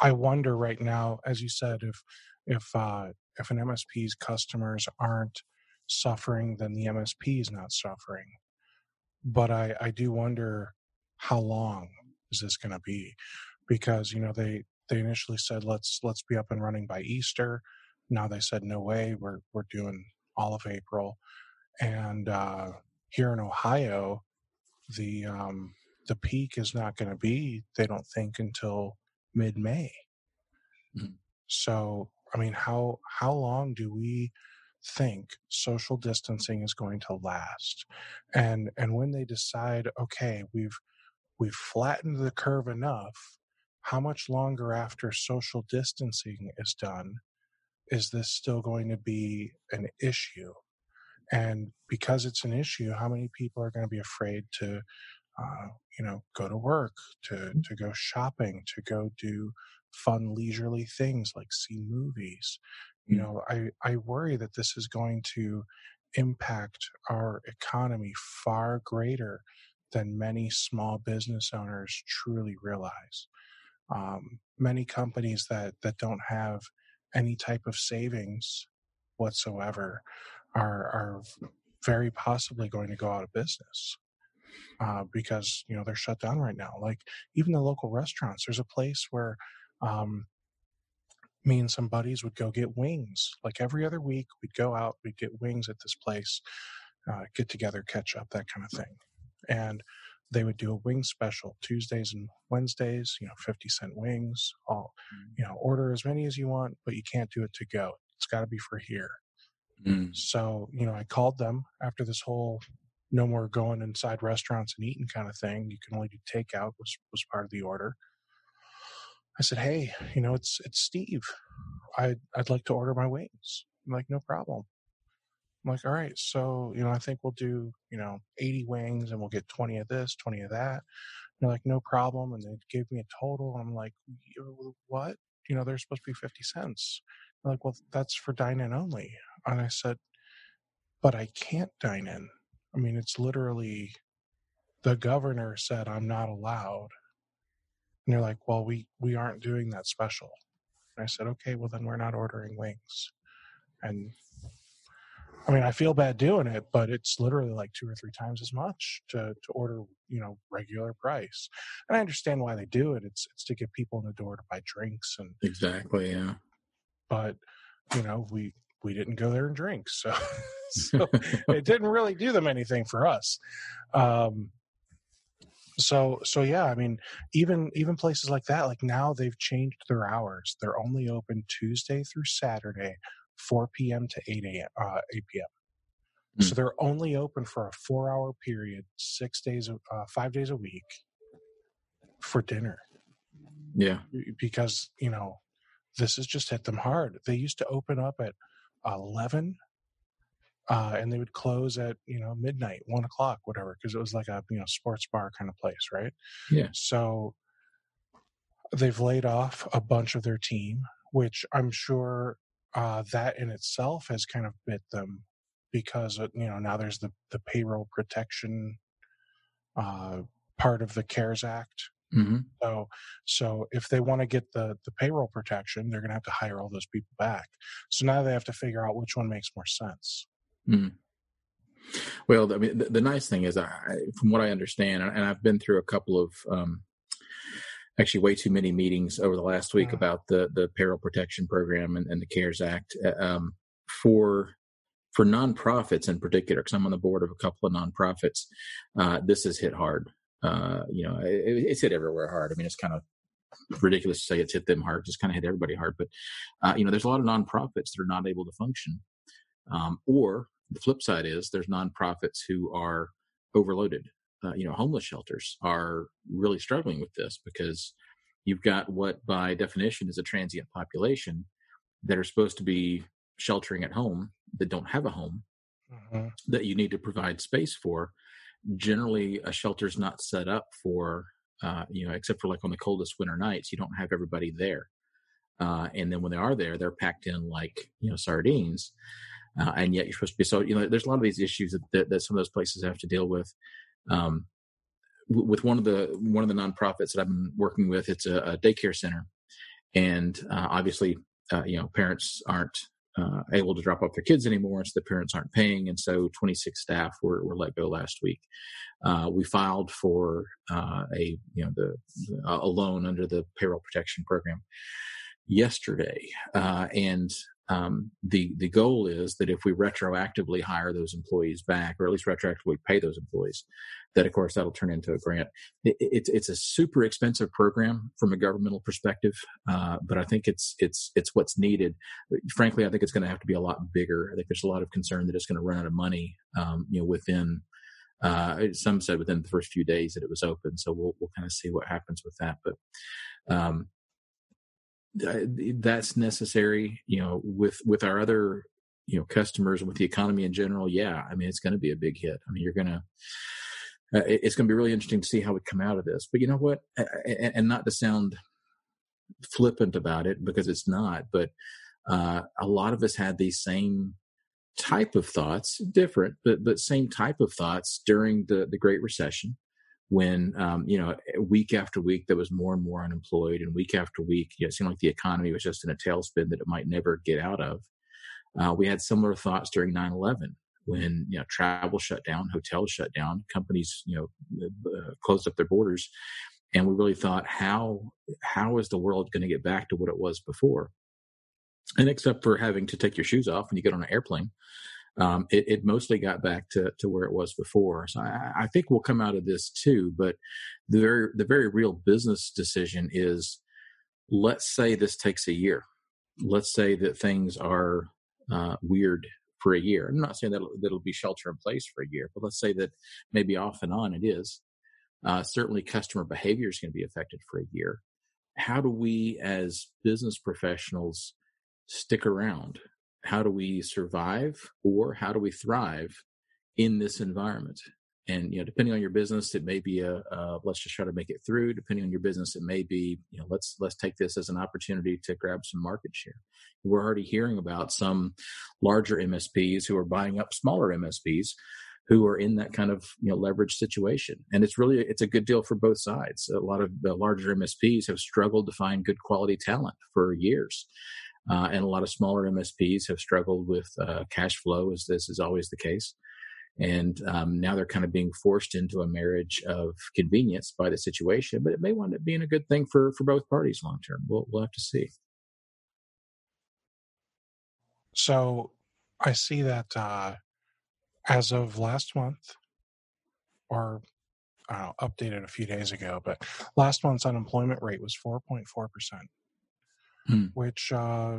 I wonder right now, as you said, if if uh, if an MSP's customers aren't suffering, then the MSP is not suffering. But I I do wonder how long is this going to be? Because you know they they initially said let's let's be up and running by Easter. Now they said no way, we're we're doing all of April, and uh, here in Ohio, the um, the peak is not going to be, they don't think, until mid May. Mm-hmm. So, I mean, how how long do we think social distancing is going to last? And and when they decide, okay, we've we've flattened the curve enough, how much longer after social distancing is done is this still going to be an issue? And because it's an issue, how many people are going to be afraid to uh, you know, go to work, to mm-hmm. to go shopping, to go do fun leisurely things like see movies. You mm. know, I I worry that this is going to impact our economy far greater than many small business owners truly realize. Um, many companies that that don't have any type of savings whatsoever are are very possibly going to go out of business uh, because you know they're shut down right now. Like even the local restaurants, there's a place where um, me and some buddies would go get wings. Like every other week, we'd go out, we'd get wings at this place, uh, get together, catch up, that kind of thing. And they would do a wing special Tuesdays and Wednesdays, you know, 50 cent wings, all, mm. you know, order as many as you want, but you can't do it to go. It's got to be for here. Mm. So, you know, I called them after this whole no more going inside restaurants and eating kind of thing. You can only do takeout was was part of the order. I said, "Hey, you know, it's it's Steve. I I'd like to order my wings." I'm like, "No problem." I'm like, "All right, so you know, I think we'll do you know 80 wings and we'll get 20 of this, 20 of that." And they're like, "No problem," and they gave me a total. I'm like, "What? You know, they're supposed to be 50 cents." They're like, "Well, that's for dine in only." And I said, "But I can't dine in." I mean, it's literally the governor said I'm not allowed. And they're like, well, we, we aren't doing that special. And I said, okay, well, then we're not ordering wings. And I mean, I feel bad doing it, but it's literally like two or three times as much to, to order, you know, regular price. And I understand why they do it. It's it's to get people in the door to buy drinks and exactly, yeah. But you know, we we didn't go there and drink, so so it didn't really do them anything for us. Um, so so yeah, I mean, even even places like that, like now they've changed their hours. They're only open Tuesday through Saturday, 4 p.m. to 8 a.m. Uh, 8 p.m. Mm. So they're only open for a four hour period, six days, uh, five days a week for dinner. Yeah. Because, you know, this has just hit them hard. They used to open up at 11 uh, and they would close at you know midnight, one o'clock, whatever, because it was like a you know sports bar kind of place, right? Yeah. So they've laid off a bunch of their team, which I'm sure uh, that in itself has kind of bit them because you know now there's the the payroll protection uh, part of the CARES Act. Mm-hmm. So, so if they want to get the the payroll protection, they're going to have to hire all those people back. So now they have to figure out which one makes more sense. Mm. Well, I mean, the, the, nice thing is, I, from what I understand, and I've been through a couple of, um, actually, way too many meetings over the last week about the the payroll protection program and, and the CARES Act uh, um, for for nonprofits in particular. Because I'm on the board of a couple of nonprofits, uh, this has hit hard. Uh, you know, it, it's hit everywhere hard. I mean, it's kind of ridiculous to say it's hit them hard. Just kind of hit everybody hard. But uh, you know, there's a lot of nonprofits that are not able to function um, or the flip side is there's nonprofits who are overloaded. Uh, you know, homeless shelters are really struggling with this because you've got what by definition is a transient population that are supposed to be sheltering at home that don't have a home mm-hmm. that you need to provide space for. Generally, a shelter's not set up for, uh, you know, except for like on the coldest winter nights, you don't have everybody there. Uh, and then when they are there, they're packed in like, you know, sardines uh, and yet you're supposed to be so you know there's a lot of these issues that, that, that some of those places have to deal with um, w- with one of the one of the nonprofits that i've been working with it's a, a daycare center and uh, obviously uh, you know parents aren't uh, able to drop off their kids anymore so the parents aren't paying and so 26 staff were, were let go last week. Uh, we filed for uh, a you know the a loan under the payroll protection program yesterday and um, the the goal is that if we retroactively hire those employees back, or at least retroactively pay those employees, that of course that'll turn into a grant. It, it's it's a super expensive program from a governmental perspective, uh, but I think it's it's it's what's needed. Frankly, I think it's going to have to be a lot bigger. I think there's a lot of concern that it's going to run out of money, um, you know, within. Uh, some said within the first few days that it was open, so we'll we'll kind of see what happens with that. But um, that's necessary you know with with our other you know customers and with the economy in general yeah i mean it's going to be a big hit. I mean you're going to uh, it's going to be really interesting to see how we come out of this. But you know what? And, and not to sound flippant about it because it's not but uh, a lot of us had these same type of thoughts different but but same type of thoughts during the the great recession when um, you know week after week there was more and more unemployed and week after week you know, it seemed like the economy was just in a tailspin that it might never get out of. Uh, we had similar thoughts during 9-11 when you know travel shut down hotels shut down companies you know uh, closed up their borders and we really thought how how is the world going to get back to what it was before? And except for having to take your shoes off when you get on an airplane um, it, it, mostly got back to, to where it was before. So I, I, think we'll come out of this too. But the very the very real business decision is, let's say this takes a year. Let's say that things are uh, weird for a year. I'm not saying that it'll, it'll, be shelter in place for a year, but let's say that maybe off and on it is. Uh, certainly, customer behavior is going to be affected for a year. How do we, as business professionals, stick around? How do we survive or how do we thrive in this environment? And you know, depending on your business, it may be a uh, let's just try to make it through. Depending on your business, it may be you know let's let's take this as an opportunity to grab some market share. We're already hearing about some larger MSPs who are buying up smaller MSPs who are in that kind of you know leverage situation and it's really it's a good deal for both sides a lot of the larger msps have struggled to find good quality talent for years uh, and a lot of smaller MSPs have struggled with uh, cash flow, as this is always the case. And um, now they're kind of being forced into a marriage of convenience by the situation, but it may wind up being a good thing for, for both parties long term. We'll, we'll have to see. So I see that uh, as of last month, or uh, updated a few days ago, but last month's unemployment rate was 4.4% hmm. which uh,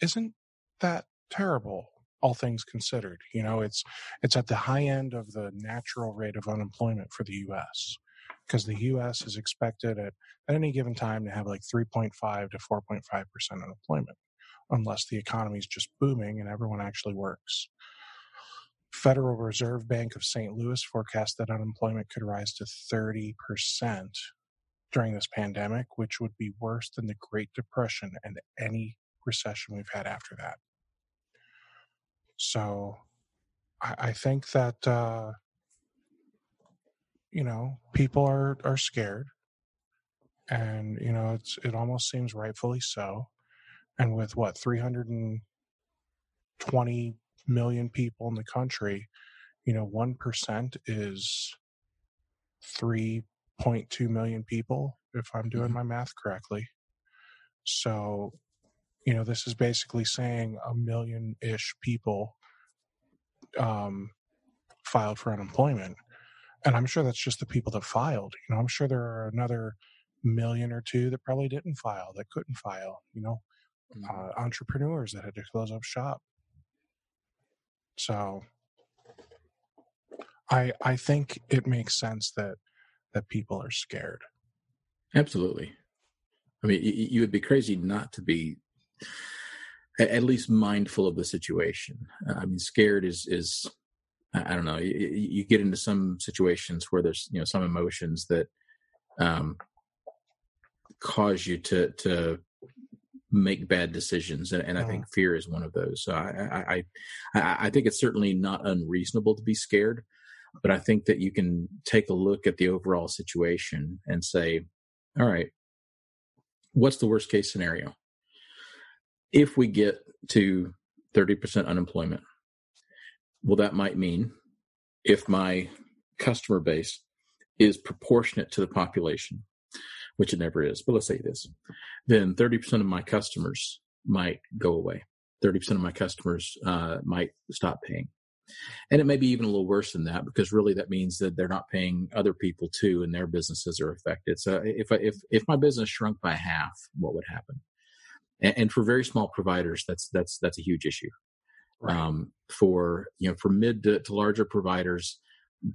isn't that terrible. all things considered. You know, it's it's at the high end of the natural rate of unemployment for the U.S. because the U.S. is expected at at any given time to have like 3.5 to 4.5 percent unemployment, unless the economy is just booming and everyone actually works. Federal Reserve Bank of St. Louis forecast that unemployment could rise to 30% during this pandemic, which would be worse than the Great Depression and any recession we've had after that. So I, I think that, uh, you know, people are, are scared. And, you know, it's, it almost seems rightfully so. And with what, 320 million people in the country, you know, 1% is 3.2 million people, if I'm doing mm-hmm. my math correctly. So, you know, this is basically saying a million ish people um, filed for unemployment. And I'm sure that's just the people that filed. You know, I'm sure there are another million or two that probably didn't file, that couldn't file, you know, mm-hmm. uh, entrepreneurs that had to close up shop. So I I think it makes sense that that people are scared. Absolutely. I mean, you would be crazy not to be at least mindful of the situation. I mean, scared is is I don't know. You, get into some situations where there's you know some emotions that um, cause you to to make bad decisions, and, and I think mm-hmm. fear is one of those. So I, I, I I think it's certainly not unreasonable to be scared, but I think that you can take a look at the overall situation and say, all right, what's the worst case scenario? If we get to 30% unemployment, well, that might mean if my customer base is proportionate to the population, which it never is, but let's say it is, then 30% of my customers might go away. 30% of my customers uh, might stop paying. And it may be even a little worse than that because really that means that they're not paying other people too and their businesses are affected. So if, if, if my business shrunk by half, what would happen? And, and for very small providers, that's, that's, that's a huge issue. Right. Um, for, you know, for mid to, to larger providers,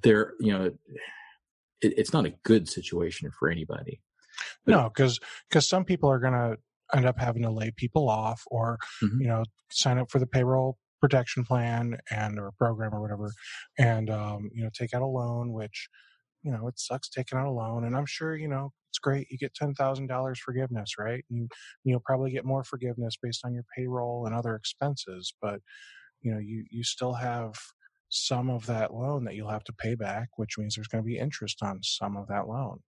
they're, you know, it, it's not a good situation for anybody. But, no, because because some people are going to end up having to lay people off, or mm-hmm. you know, sign up for the payroll protection plan and or program or whatever, and um, you know, take out a loan, which you know, it sucks taking out a loan, and I'm sure you know it's great. You get ten thousand dollars forgiveness, right? You you'll probably get more forgiveness based on your payroll and other expenses, but you know, you you still have some of that loan that you'll have to pay back, which means there's going to be interest on some of that loan.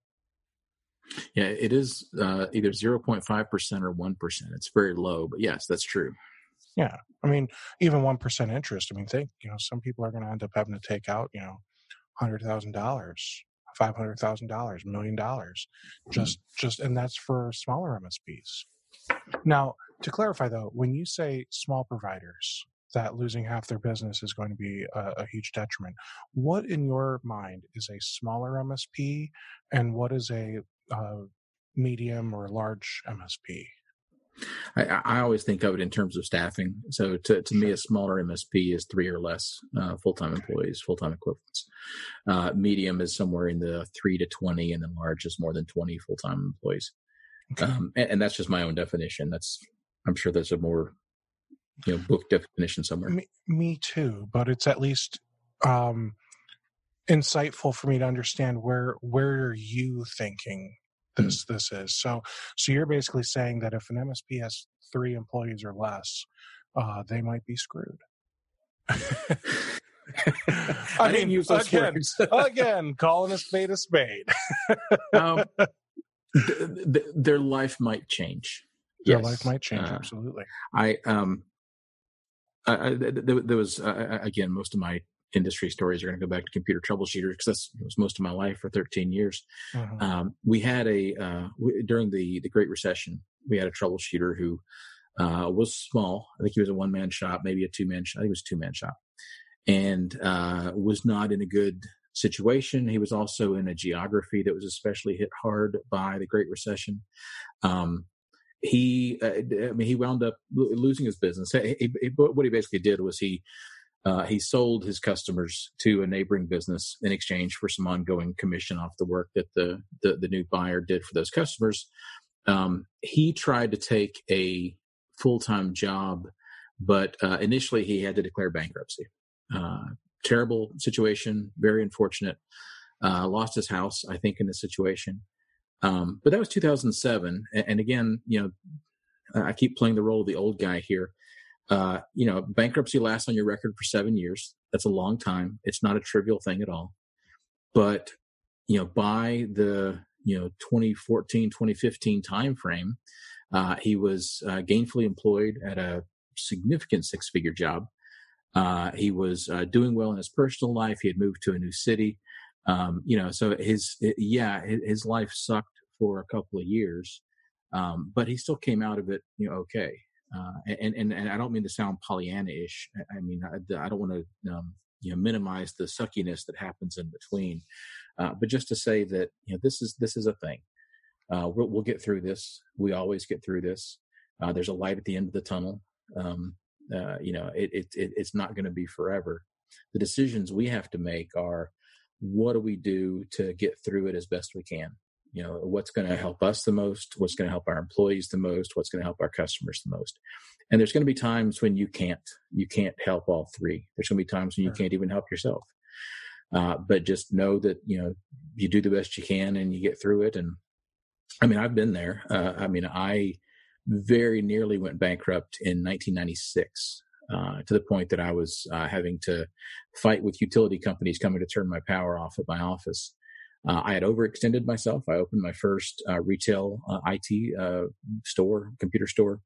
Yeah, it is uh, either 0.5% or 1%. It's very low, but yes, that's true. Yeah. I mean, even 1% interest. I mean, think, you know, some people are going to end up having to take out, you know, $100,000, $500,000, million dollars. Just, mm-hmm. just, and that's for smaller MSPs. Now, to clarify though, when you say small providers, that losing half their business is going to be a, a, huge detriment. What, in your mind, is a smaller MSP, and what is a uh, medium or large MSP? I, I, always think of it in terms of staffing. So to, to me, a smaller MSP is three or less uh, full-time employees, full-time equivalents. Uh, medium is somewhere in the three to 20 and then large is more than 20 full-time employees. Okay. Um, and, and, that's just my own definition. That's, I'm sure there's a more, you know, book definition somewhere. Me, me too, but it's at least, um, insightful for me to understand where, where are you thinking. This this is. So so you're basically saying that if an MSP has three employees or less, uh, they might be screwed. I, I mean, use those again, again, calling a spade a spade. um, th- th- their life might change. Their yes. life might change. Uh, absolutely. I um, I, I, there, there was uh, again most of my industry stories are going to go back to computer troubleshooters because that's was most of my life for 13 years. Mm-hmm. Um, we had a uh, we, during the the Great Recession, we had a troubleshooter who uh, was small. I think he was a one man shop, maybe a two man shop. I think it was two man shop, and uh, was not in a good situation. He was also in a geography that was especially hit hard by the Great Recession. Um, he, uh, I mean, he wound up losing his business. He, he, what he basically did was he uh, he sold his customers to a neighboring business in exchange for some ongoing commission off the work that the the, the new buyer did for those customers. Um, he tried to take a full time job, but uh, initially he had to declare bankruptcy. Uh, terrible situation, very unfortunate. Uh, lost his house, I think, in this situation. Um, but that was 2007, and, and, again, you know, I keep playing the role of the old guy here. Uh, you know, bankruptcy lasts on your record for seven years. That's a long time. It's not a trivial thing at all. But you know, by the you know 2014 2015 timeframe, uh, he was uh, gainfully employed at a significant six figure job. Uh, he was uh, doing well in his personal life. He had moved to a new city. Um, you know, so his yeah, his life sucked for a couple of years, um, but he still came out of it, you know, okay. Uh, and, and and I don't mean to sound Pollyanna-ish. I mean, I, I don't want to um, you know minimize the suckiness that happens in between, uh, but just to say that you know this is this is a thing. Uh, we'll, we'll, get through this. We always get through this. Uh, there's a light at the end of the tunnel. Um, uh, you know, it, it, it it's not going to be forever. The decisions we have to make are what do we do to get through it as best we can you know what's going to help us the most what's going to help our employees the most what's going to help our customers the most. And there's going to be times when you can't you can't help all three. There's going to be times when you can't even help yourself. Uh, but just know that you know you do the best you can and you get through it. And i mean i've been there. Uh, i mean i very nearly went bankrupt in 1996 uh, to the point that I was uh, having to fight with utility companies coming to turn my power off at my office. Uh, I had overextended myself. I opened my first uh, retail uh, IT uh, store, computer store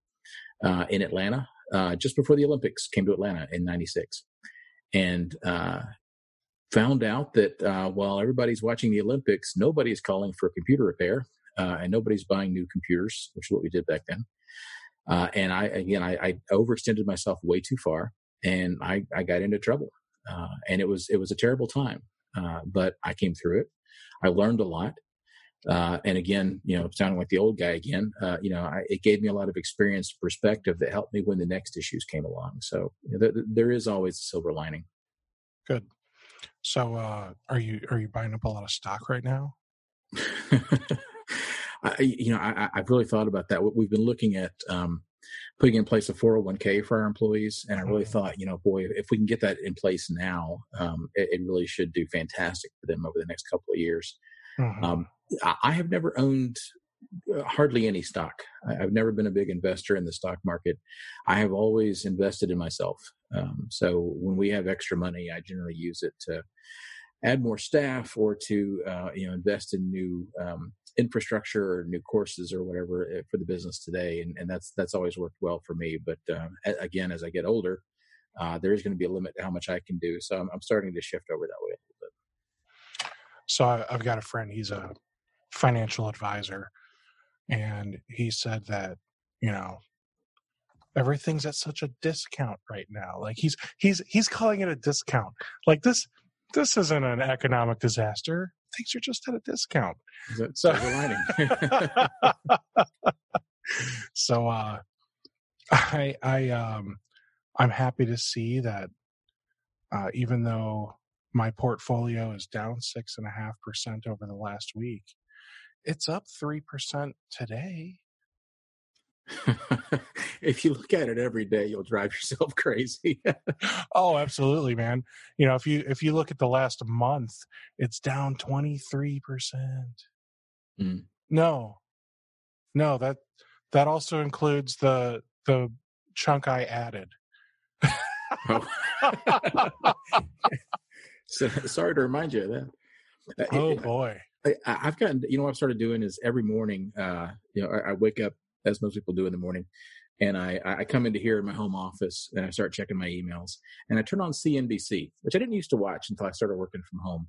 uh, in Atlanta uh, just before the Olympics came to Atlanta in 96. And found out that while everybody's watching the Olympics, nobody is calling for computer repair and nobody's buying new computers, which is what we did back then. and I, again, I, I, overextended myself way too far and I, I got into trouble. and it was, it was a terrible time. but I came through it. I learned a lot. Uh, and again, you know, sounding like the old guy again, uh, you know, I, it gave me a lot of experience, perspective that helped me when the next issues came along. So you know, th- there is always a silver lining. Good. So, uh, are you are you buying up a lot of stock right now? I, you know, I, have really thought about that. We've been looking at um, putting in place a 401k for our employees, and I really mm-hmm. thought, you know, boy, if we can get that in place now, um, it, it, really should do fantastic for them over the next couple of years. Mm-hmm. Um, I have never owned uh, hardly any stock. I've never been a big investor in the stock market. I have always invested in myself. Um, so when we have extra money, I generally use it to add more staff or to uh, you know invest in new um, infrastructure or new courses or whatever eh, for the business today, and, and that's that's always worked well for me. But uh, again, as I get older, uh, there is going to be a limit to how much I can do. So I'm, I'm starting to shift over that way a little bit. So I've got a friend. He's a financial advisor, and he said that you know everything's at such a discount right now. Like he's he's he's calling it a discount. Like this this isn't an economic disaster. Things are just at a discount. So, so uh, I I um I'm happy to see that uh, even though my portfolio is down six and a half percent over the last week, it's up three percent today. if you look at it every day, you'll drive yourself crazy. oh, absolutely, man. You know, if you if you look at the last month, it's down twenty three percent. Mm. No, no that that also includes the the chunk I added. oh. so, sorry to remind you of that. Uh, oh boy. I, have gotten, you know, what I've started doing is every morning, uh, you know, I, I wake up as most people do in the morning. And I, I come into here in my home office and I start checking my emails and I turn on CNBC, which I didn't used to watch until I started working from home.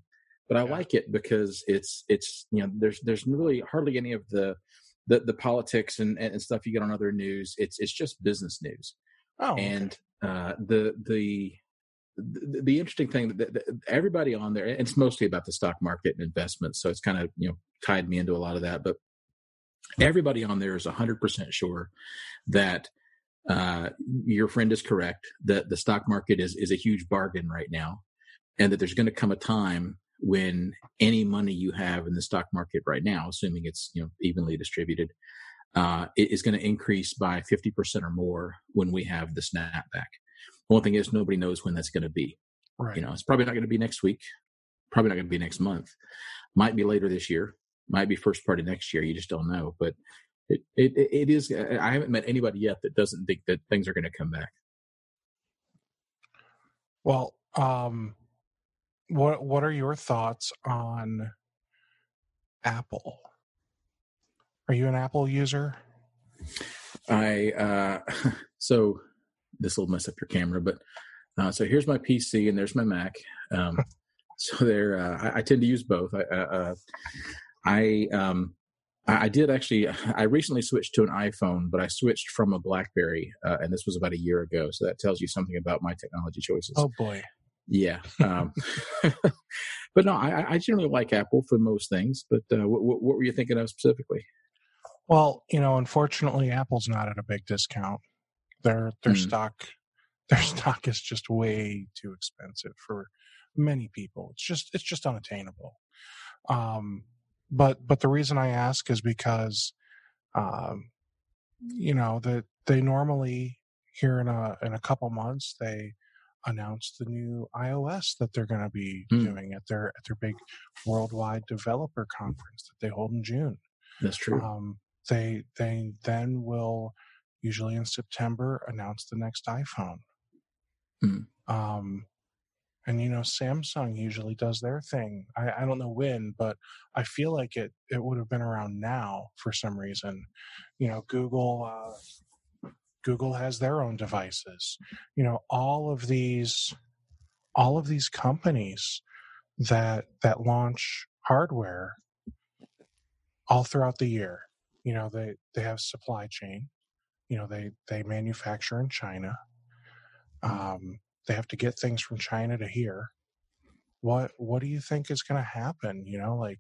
But I yeah. like it because it's it's you know there's there's really hardly any of the the, the politics and, and stuff you get on other news. It's it's just business news. Oh, and uh, the the the, the interesting thing that, that, everybody on there, it's mostly about the stock market and investments, so it's kind of you know tied me into a lot of that. But everybody on there is 100% sure that uh, your friend is correct that the stock market is is a huge bargain right now and that there's going to come a time when any money you have in the stock market right now assuming it's you know evenly distributed uh, is going to increase by 50% or more when we have the snapback. One thing is nobody knows when that's going to be. Right. you know it's probably not going to be next week probably not going to be next month. Might be later this year might be first part of next year you just don't know but it, it, it is i haven't met anybody yet that doesn't think that things are going to come back. Well um what what are your thoughts on apple? Are you an apple user? I uh so this will mess up your camera but uh so here's my pc and there's my mac um so there uh, I, I, tend to use both. I uh, uh i um I did actually. I recently switched to an iPhone, but I switched from a BlackBerry, uh, and this was about a year ago. So that tells you something about my technology choices. Oh boy, yeah. Um, but no, I, I, generally like Apple for most things. But uh, what, what, were you thinking of specifically? Well, you know, unfortunately, Apple's not at a big discount. Their their mm. stock their stock is just way too expensive for many people. It's just it's just unattainable. Um, but but the reason I ask is because, um, you know that they normally here in a in a couple months they announce the new iOS that they're going to be mm. doing at their at their big worldwide developer conference that they hold in June. That's true. Um, they they then will usually in September announce the next iPhone. Mm. Um, and you know samsung usually does their thing I, I don't know when but i feel like it it would have been around now for some reason. You know google uh, google has their own devices. You know all of these all of these companies that that launch hardware all throughout the year you know they they have supply chain. You know they they manufacture in china. Um they have to get things from China to here. What what do you think is going to happen? You know, like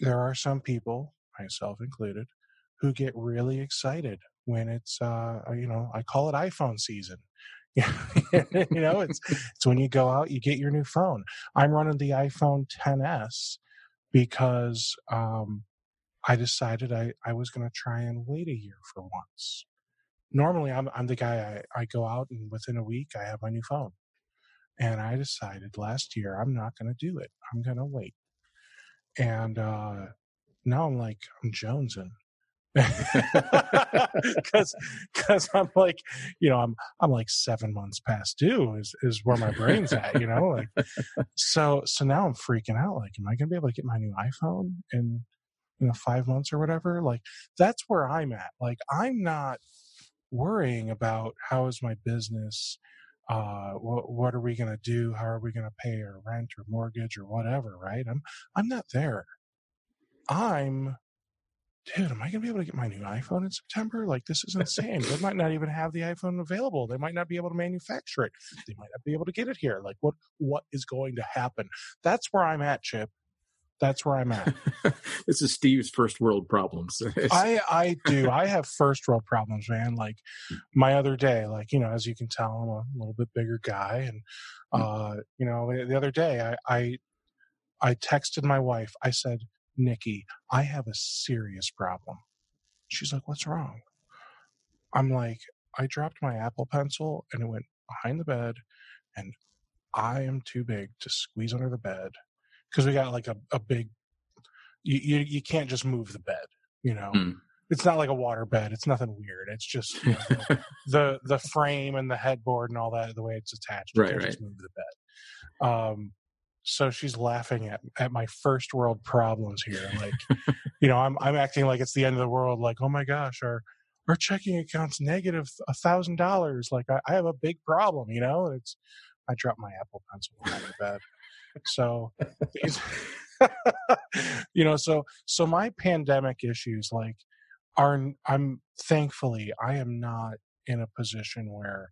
there are some people, myself included, who get really excited when it's uh you know, I call it iPhone season. you know, it's it's when you go out, you get your new phone. I'm running the iPhone 10s because um I decided I, I was going to try and wait a year for once normally I'm I'm the guy I, I go out and within a week I have my new phone. And I decided last year I'm not gonna do it. I'm gonna wait. And uh now I'm like I'm jonesing. because because I'm like you know I'm I'm like seven months past due is is where my brain's at you know like so so now I'm freaking out like am I gonna be able to get my new iPhone in you know five months or whatever like that's where I'm at like I'm not worrying about how is my business? Uh, what, what are we going to do? How are we going to pay our rent or mortgage or whatever right? I'm i'm not there. I'm dude am i going to be able to get my new iphone in september? Like this is insane. They might not even have the iphone available. They might not be able to manufacture it. They might not be able to get it here. Like what what is going to happen? That's where i'm at chip that's where I'm at. this is Steve's first world problems. I I do. I have first world problems, man. Like my other day, like you know, as you can tell, I'm a little bit bigger guy, and hmm. uh, you know, the other day, I I, I texted my wife. I said, "Nikki, I have a serious problem." She's like, "What's wrong?" I'm like, "I dropped my Apple Pencil, and it went behind the bed, and I am too big to squeeze under the bed." Because we got like a, a big you, you, you can't just move the bed you know mm. it's not like a water bed it's nothing weird it's just you know, the the frame and the headboard and all that the way it's attached right, right. just move the bed um so she's laughing at at my first world problems here like you know i'm i'm acting like it's the end of the world like oh my gosh our our checking account's negative a thousand dollars like I, I have a big problem you know it's i dropped my apple pencil on the bed so these, you know, so so my pandemic issues like are I'm thankfully I am not in a position where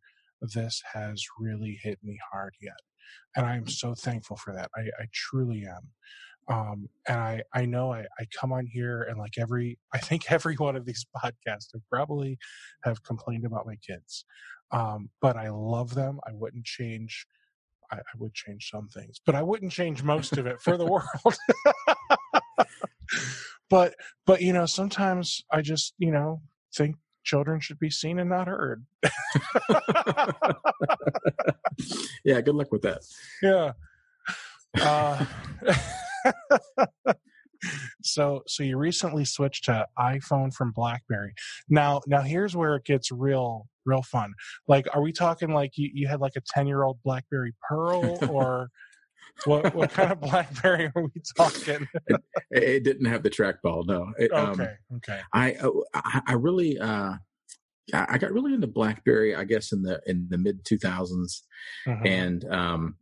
this has really hit me hard yet. And I am so thankful for that. I, I truly am. Um, and I, I know I, I come on here and like every, I think every one of these podcasts have probably have complained about my kids. Um, but I love them. I wouldn't change, I, I would change some things, but I wouldn't change most of it for the world. but, but, you know, sometimes I just, you know, think children should be seen and not heard. yeah, good luck with that. Yeah. Uh, so so you recently switched to iPhone from BlackBerry. Now now here's where it gets real real fun. Like are we talking like you, you had like a 10-year-old BlackBerry Pearl or what what kind of BlackBerry are we talking? it, it, didn't have the trackball, no. It, okay, um, okay. I oh, I really uh I got really into BlackBerry, I guess, in the in the mid 2000s, mm-hmm. and um,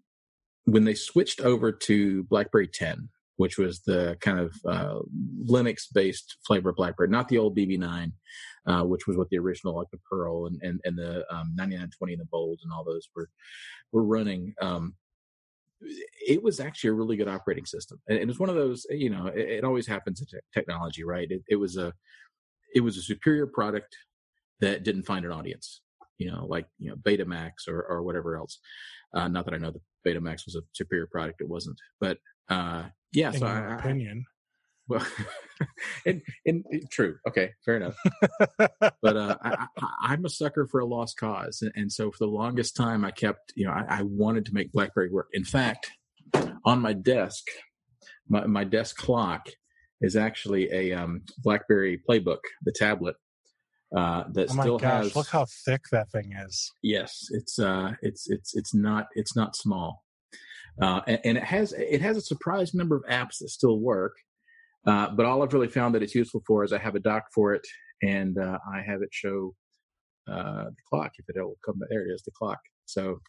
when they switched over to BlackBerry 10, which was the kind of uh, Linux based flavor of BlackBerry, not the old BB9, uh, which was what the original, like the Pearl and, and, and the um, 9920 and the Bold and all those were, were running. Um, it was actually a really good operating system. And it was one of those, you know, it, it always happens in te- technology, right? It, it was a, it was a superior product that didn't find an audience, you know, like, you know, Betamax or, or whatever else. Uh, not that I know the Betamax was a superior product. It wasn't, but uh, yeah. In so I, opinion. well, and, and true. Okay, fair enough. but uh, I, am a sucker for a lost cause, and, and, so for the longest time, I kept, you know, I, I, wanted to make BlackBerry work. In fact, on my desk, my, my desk clock is actually a um, BlackBerry Playbook, the tablet uh, that oh my still gosh, has. Look how thick that thing is. Yes, it's uh, it's it's it's not it's not small, uh, and, and, it has it has a surprising number of apps that still work. Uh, but all I've really found that it's useful for is I have a dock for it, and uh, I have it show uh, the clock if it will come. There it is, the clock. So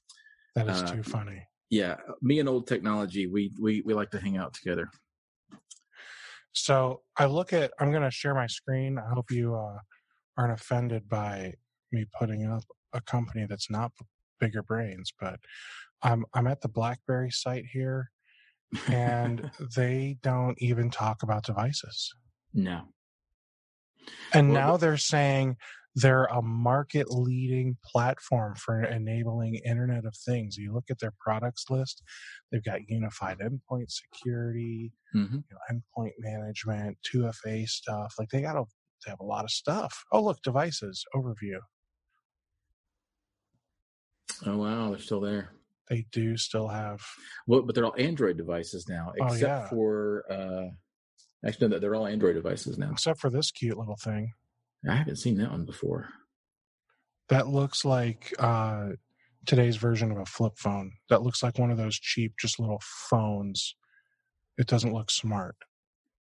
that is uh, too funny. Yeah, me and old technology, we we we like to hang out together. So I look at. I'm going to share my screen. I hope you uh, aren't offended by me putting up a company that's not bigger brains, but I'm I'm at the BlackBerry site here, and they don't even talk about devices. No. And well, now they're saying they're a market leading platform for enabling Internet of Things. You look at their products list, they've got unified endpoint security, mm-hmm. you know, endpoint management, 2FA stuff. Like they got a they have a lot of stuff. Oh, look, devices overview. Oh wow, they're still there. They do still have. Well, but they're all Android devices now, oh, except oh, yeah. for. uh Actually, no, they're all Android devices now, except for this cute little thing. I haven't seen that one before. That looks like uh today's version of a flip phone. That looks like one of those cheap, just little phones. It doesn't look smart.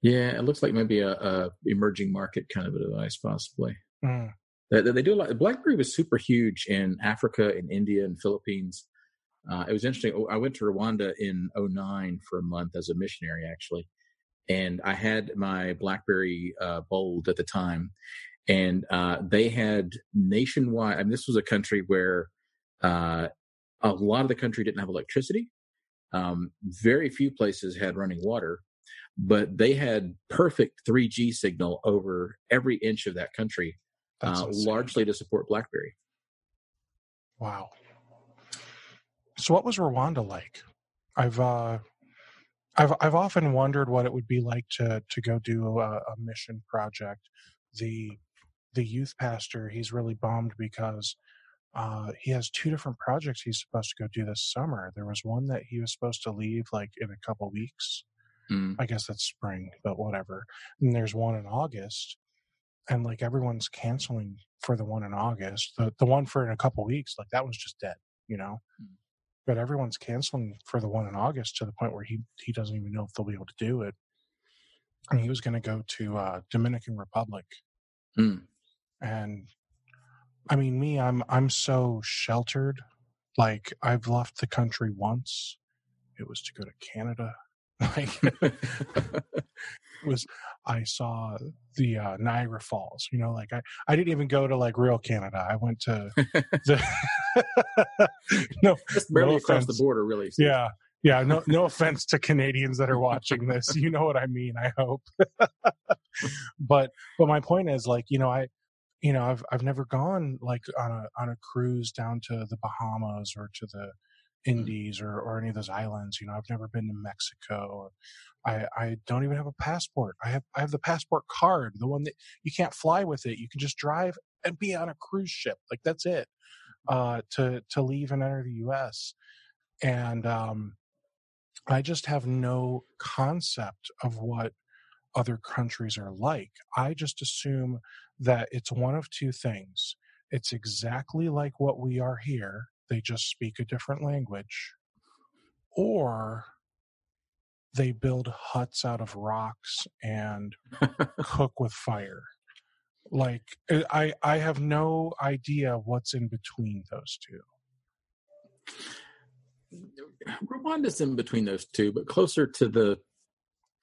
Yeah, it looks like maybe a, a emerging market kind of a device, possibly. Mm. They, they, do a lot. BlackBerry was super huge in Africa, in India, and Philippines. Uh, it was interesting. I went to Rwanda in 09 for a month as a missionary, actually, and I had my BlackBerry uh, Bold at the time, and uh, they had nationwide. I mean, this was a country where uh, a lot of the country didn't have electricity. Um, very few places had running water but they had perfect 3G signal over every inch of that country, uh, largely to support BlackBerry. Wow. So, what was Rwanda like? I've uh, I've I've often wondered what it would be like to to go do a, a mission project. The the youth pastor he's really bummed because uh, he has two different projects he's supposed to go do this summer. There was one that he was supposed to leave like in a couple weeks, Mm. I guess that's spring, but whatever. And there's one in August, and like everyone's canceling for the one in August. The the one for in a couple weeks, like that was just dead, you know. Mm. But everyone's canceling for the one in August to the point where he he doesn't even know if they'll be able to do it. And he was going to go to uh, Dominican Republic, mm. and I mean, me, I'm I'm so sheltered. Like I've left the country once. It was to go to Canada like was I saw the uh, Niagara Falls. You know, like I I didn't even go to like real Canada. I went to the no Just barely no across the border, really. Yeah, Yeah, no, no offense to Canadians that are watching this. You know what I mean. I hope. but, but my point is, like, you know, I, you know, I've I've never gone like on a on a cruise down to the Bahamas or to the. Indies or, or any of those islands. You know, I've never been to Mexico. I I don't even have a passport. I have I have the passport card, the one that you can't fly with it. You can just drive and be on a cruise ship. Like that's it. Uh, to to leave and enter the U.S. And um, I just have no concept of what other countries are like. I just assume that it's one of two things. It's exactly like what we are here, they just speak a different language, or they build huts out of rocks and cook with fire. Like eh, I I have no idea what's in between those two. Rwanda's in between those two, but closer to the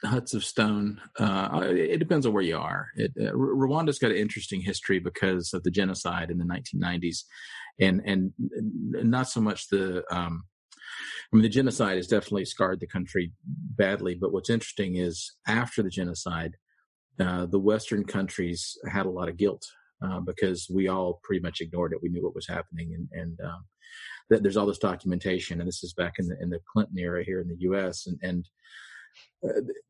huts of stone. Uh, it depends on where you are. It, uh, Rwanda's got an interesting history because of the genocide in the 1990s, and and not so much the. Um, I mean, the genocide has definitely scarred the country badly. But what's interesting is after the genocide, uh, the Western countries had a lot of guilt uh, because we all pretty much ignored it. We knew what was happening, and and um, th- there's all this documentation. And this is back in the in the Clinton era here in the U.S. and and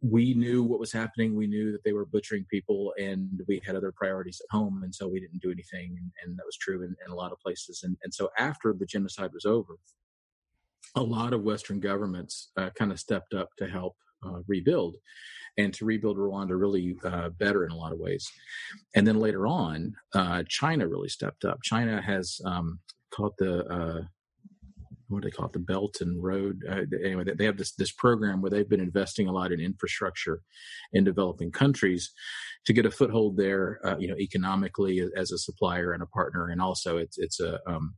we knew what was happening. We knew that they were butchering people, and we had other priorities at home, and so we didn't do anything. And, and that was true in, in, a lot of places. And, and so after the genocide was over, a lot of Western governments uh, kind of stepped up to help uh, rebuild and to rebuild Rwanda really uh, better in a lot of ways. And then later on, uh, China really stepped up. China has um, called the uh, what do they call it, the Belt and Road. Uh, anyway, they have this this program where they've been investing a lot in infrastructure in developing countries to get a foothold there, uh, you know, economically as a supplier and a partner, and also it's it's a um,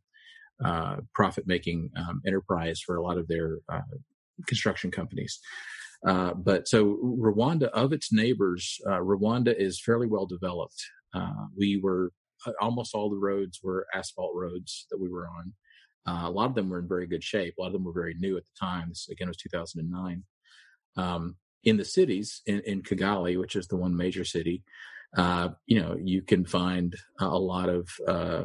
uh, profit making um, enterprise for a lot of their uh, construction companies. Uh, but so Rwanda, of its neighbors, uh, Rwanda is fairly well developed. we were almost all the roads were asphalt roads that we were on. Uh, a lot of them were in very good shape. A lot of them were very new at the time. This again was 2009. Um, in the cities, in, in, Kigali, which is the one major city, uh, you know, you can find a lot of uh,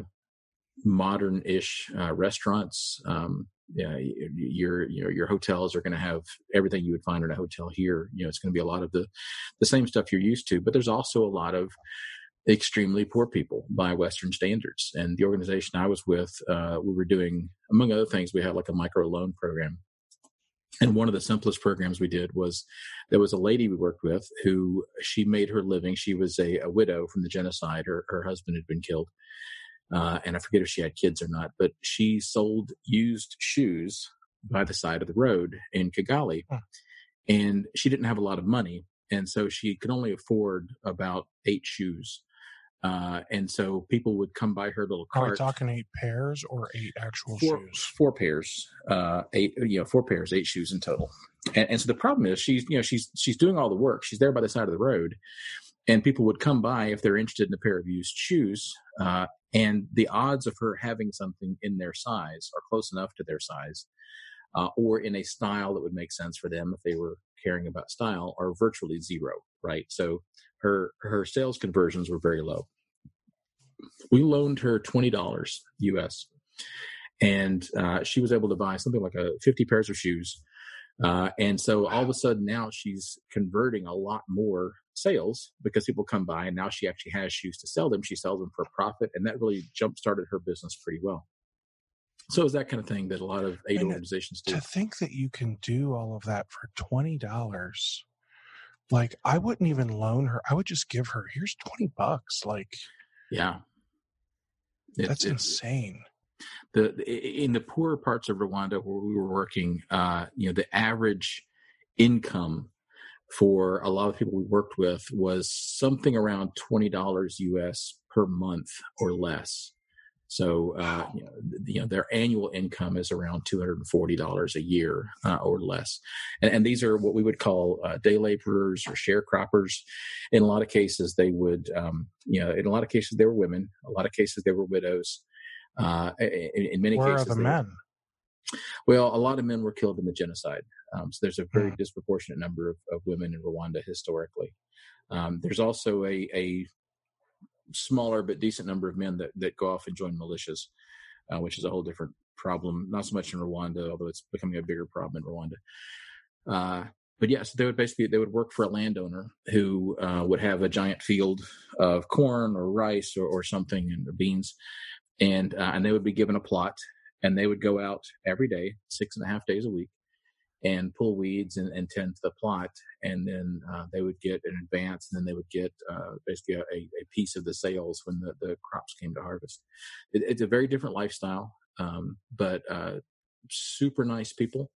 modern-ish uh, restaurants. Um, yeah, your your your hotels are going to have everything you would find in a hotel here. You know, it's going to be a lot of the the same stuff you're used to, but there's also a lot of extremely poor people by Western standards. And the organization I was with, uh, we were doing, among other things, we had like a micro loan program. And one of the simplest programs we did was there was a lady we worked with who she made her living. She was a, a widow from the genocide. Her, her husband had been killed. Uh, and I forget if she had kids or not, but she sold used shoes by the side of the road in Kigali. Huh. And she didn't have a lot of money. And so she could only afford about eight shoes uh, and so people would come by her little cart. Are we talking eight pairs or eight actual four, shoes? Four pairs, uh, eight, you know, four pairs, eight shoes in total. And, and, so the problem is she's, you know, she's, she's doing all the work. She's there by the side of the road and people would come by if they're interested in a pair of used shoes. Uh, and the odds of her having something in their size are close enough to their size, uh, or in a style that would make sense for them if they were caring about style are virtually zero, right? So her her sales conversions were very low. We loaned her twenty dollars US, and uh, she was able to buy something like a fifty pairs of shoes. Uh, and so all of a sudden now she's converting a lot more sales because people come by and now she actually has shoes to sell them. She sells them for a profit, and that really jump started her business pretty well. So it's that kind of thing that a lot of aid and organizations do. To think that you can do all of that for twenty dollars like I wouldn't even loan her. I would just give her, here's 20 bucks. Like, yeah, it, that's it, insane. The, in the poorer parts of Rwanda where we were working, uh, you know, the average income for a lot of people we worked with was something around $20 US per month or less. So, uh, you, know, you, know, their annual income is around two hundred and forty dollars a year uh, or less, and, and, these are what we would call uh, day laborers or sharecroppers. In a lot of cases, they would, um, you know, in a lot of cases they were women. A lot of cases they were widows. Uh, in, in, many Where cases, are the men? Well, a lot of men were killed in the genocide. Um, so there's a very Mm. disproportionate number of, of women in Rwanda historically. Um, there's also a, a smaller but decent number of men that, that go off and join militias, uh, which is a whole different problem. Not so much in Rwanda, although it's becoming a bigger problem in Rwanda. Uh, but yes, they would basically they would work for a landowner who uh, would have a giant field of corn or rice or, or something and or beans, and uh, and they would be given a plot, and they would go out every day, six and a half days a week, and pull weeds and, and tend to the plot, and then uh, they would get an advance, and then they would get uh, basically a, a piece of the sales when the, the crops came to harvest. It, it's a very different lifestyle, um, but uh, super nice people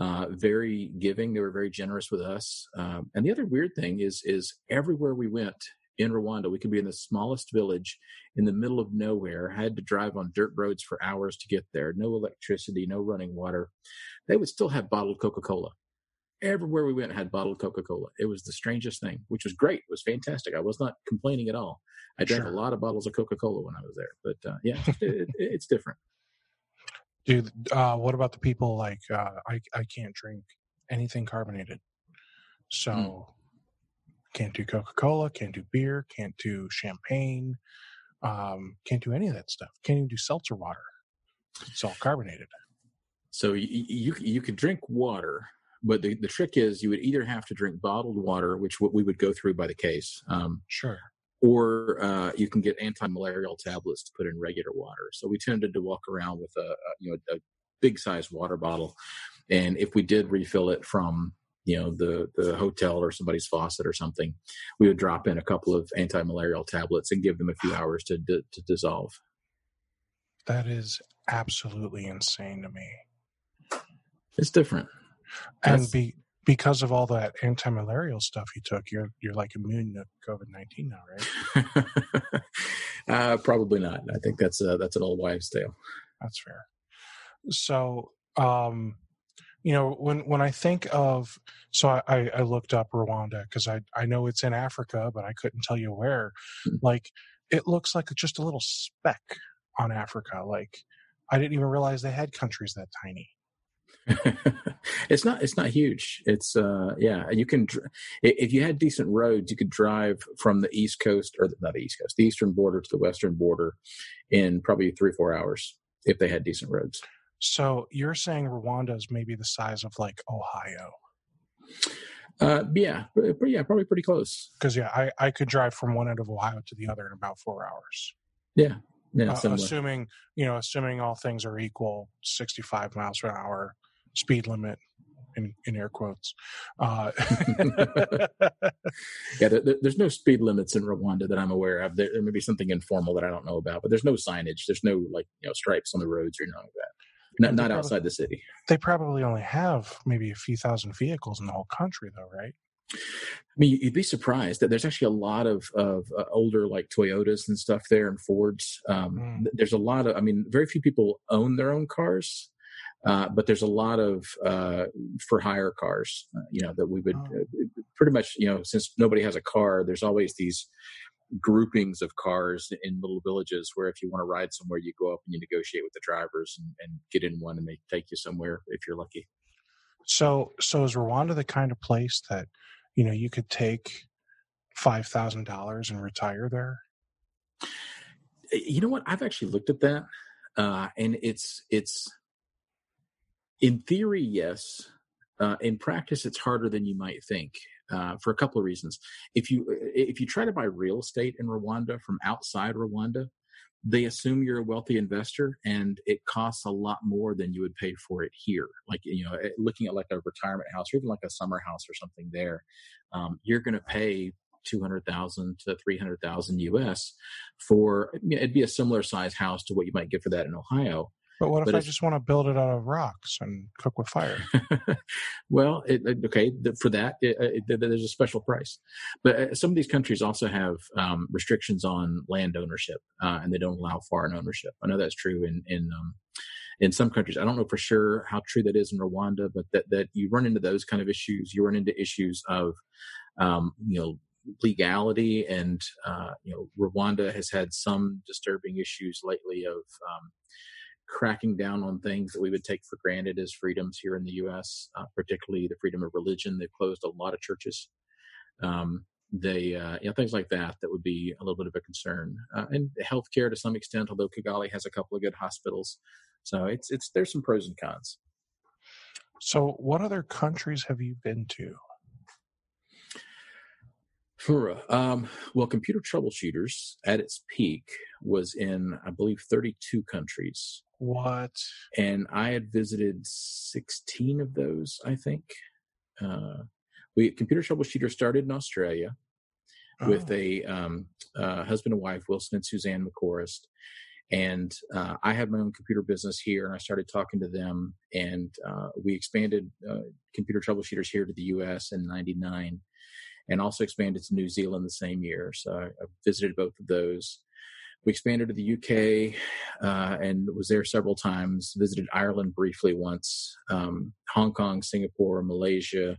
uh, very giving. They were very generous with us. Um, and the other weird thing is, is everywhere we went in Rwanda, we could be in the smallest village in the middle of nowhere, had to drive on dirt roads for hours to get there, no electricity, no running water. They would still have bottled Coca Cola. Everywhere we went had bottled Coca Cola. It was the strangest thing, which was great. It was fantastic. I was not complaining at all. I drank Sure. a lot of bottles of Coca Cola when I was there. But uh, yeah, it, it, it's different. Dude, uh, what about the people like uh, I I can't drink anything carbonated, so Hmm. Can't do Coca Cola, can't do beer, can't do champagne, um, can't do any of that stuff. Can't even do seltzer water. It's all carbonated. So you, you you could drink water, but the, the trick is you would either have to drink bottled water, which we would go through by the case, um, Sure. or uh, you can get anti-malarial tablets to put in regular water. So we tended to walk around with a, a you know a big size water bottle, and if we did refill it from you know the the hotel or somebody's faucet or something, we would drop in a couple of anti-malarial tablets and give them a few hours to to, to dissolve. That is absolutely insane to me. It's different. And That's- be because of all that anti-malarial stuff you took, you're you're like immune to COVID nineteen now, right? uh, probably not. I think that's uh, that's an old wives' tale. That's fair. So, um, you know, when when I think of, so I, I looked up Rwanda because I I know it's in Africa, but I couldn't tell you where. Hmm. Like, it looks like just a little speck on Africa. Like, I didn't even realize they had countries that tiny. it's not it's not huge. It's uh yeah, you can if you had decent roads, you could drive from the east coast or not the east coast, the eastern border to the western border in probably 3 4 hours if they had decent roads. So you're saying Rwanda is maybe the size of like Ohio? Uh yeah, yeah, probably pretty close. Because yeah, I I could drive from one end of Ohio to the other in about four hours. Yeah. Yeah, uh, assuming you know assuming all things are equal 65 miles per hour speed limit in, in air quotes uh, Yeah, there, there- there's no speed limits in Rwanda that I'm aware of. There, there may be something informal that I don't know about, but there's no signage. There's no like you know stripes on the roads or anything like that. Not, not probably- outside the city. they probably only have maybe a few thousand vehicles in the whole country though right I mean, you'd be surprised that there's actually a lot of of uh, older like Toyotas and stuff there and Fords. Um, Mm. There's a lot of. I mean, very few people own their own cars, uh, but there's a lot of uh, for hire cars. Uh, you know that we would Oh. uh, pretty much. You know, since nobody has a car, there's always these groupings of cars in little villages where if you want to ride somewhere, you go up and you negotiate with the drivers and, and get in one, and they take you somewhere if you're lucky. so so is rwanda the kind of place that you know you could take five thousand dollars and retire there? You know what? I've actually looked at that uh and it's it's in theory yes. Uh in practice it's harder than you might think uh for a couple of reasons if you if you try to buy real estate in rwanda from outside rwanda they assume you're a wealthy investor and it costs a lot more than you would pay for it here like you know eh, looking at like a retirement house or even like a summer house or something there um, you're going to pay 200,000 to 300,000 US for it'd be a similar size house to what you might get for that in Ohio. But what if But i just want to build it out of rocks and cook with fire well, it, okay, for that it, it, there's a special price. But uh, some of these countries also have um, restrictions on land ownership, uh, and they don't allow foreign ownership. I know that's true in in um, in some countries. I don't know for sure how true that is in Rwanda, but that that you run into those kind of issues. You run into issues of um, you know legality, and uh, you know Rwanda has had some disturbing issues lately of um, cracking down on things that we would take for granted as freedoms here in the U.S., uh, particularly the freedom of religion. They've closed a lot of churches. Um, they, uh, you know, things like that that would be a little bit of a concern. Uh, and healthcare to some extent, although Kigali has a couple of good hospitals, so it's it's there's some pros and cons. So, what other countries have you been to? Um, well, Computer Troubleshooters at its peak was in, I believe, 32 countries. What? And I had visited 16 of those, I think. Uh, we Computer Troubleshooter started in Australia oh. with a um, uh, husband and wife, Wilson and Suzanne McCorist. And uh, I had my own computer business here, and I started talking to them. And uh, we expanded uh, Computer Troubleshooters here to the U.S. in '99 and also expanded to New Zealand the same year. So I, I visited both of those. We expanded to the UK uh, and was there several times. Visited Ireland briefly once, um, Hong Kong, Singapore, Malaysia,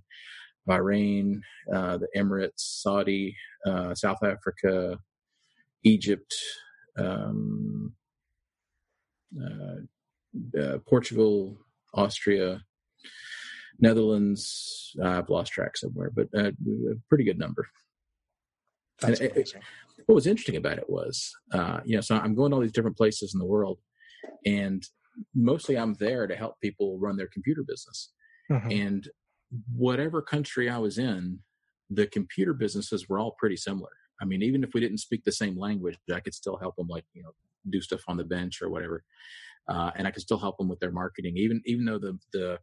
Bahrain, uh, the Emirates, Saudi, uh, South Africa, Egypt, um, uh, uh, Portugal, Austria, Netherlands, uh, I've lost track somewhere, but uh, a pretty good number. That's and amazing. It, what was interesting about it was, uh, you know, so I'm going to all these different places in the world, and mostly I'm there to help people run their computer business. Mm-hmm. And whatever country I was in, the computer businesses were all pretty similar. I mean, even if we didn't speak the same language, I could still help them, like you know, do stuff on the bench or whatever, uh, and I could still help them with their marketing, even even though the the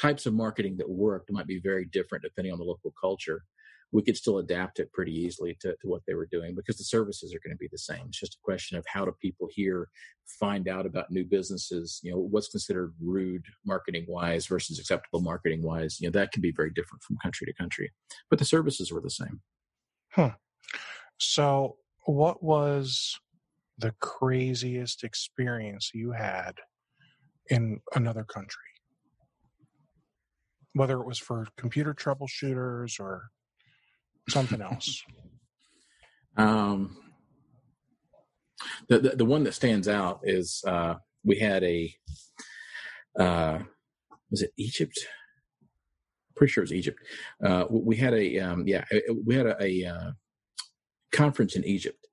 types of marketing that worked might be very different depending on the local culture. We could still adapt it pretty easily to, to what they were doing because the services are going to be the same. It's just a question of how do people here find out about new businesses? You know, what's considered rude marketing wise versus acceptable marketing wise. You know, that can be very different from country to country, but the services were the same. Huh. So, what was the craziest experience you had in another country? whether it was for computer troubleshooters or something else? um, the, the, the one that stands out is uh, we had a uh, was it Egypt? Pretty sure it was Egypt. Uh, we had a um, yeah we had a, a uh, conference in Egypt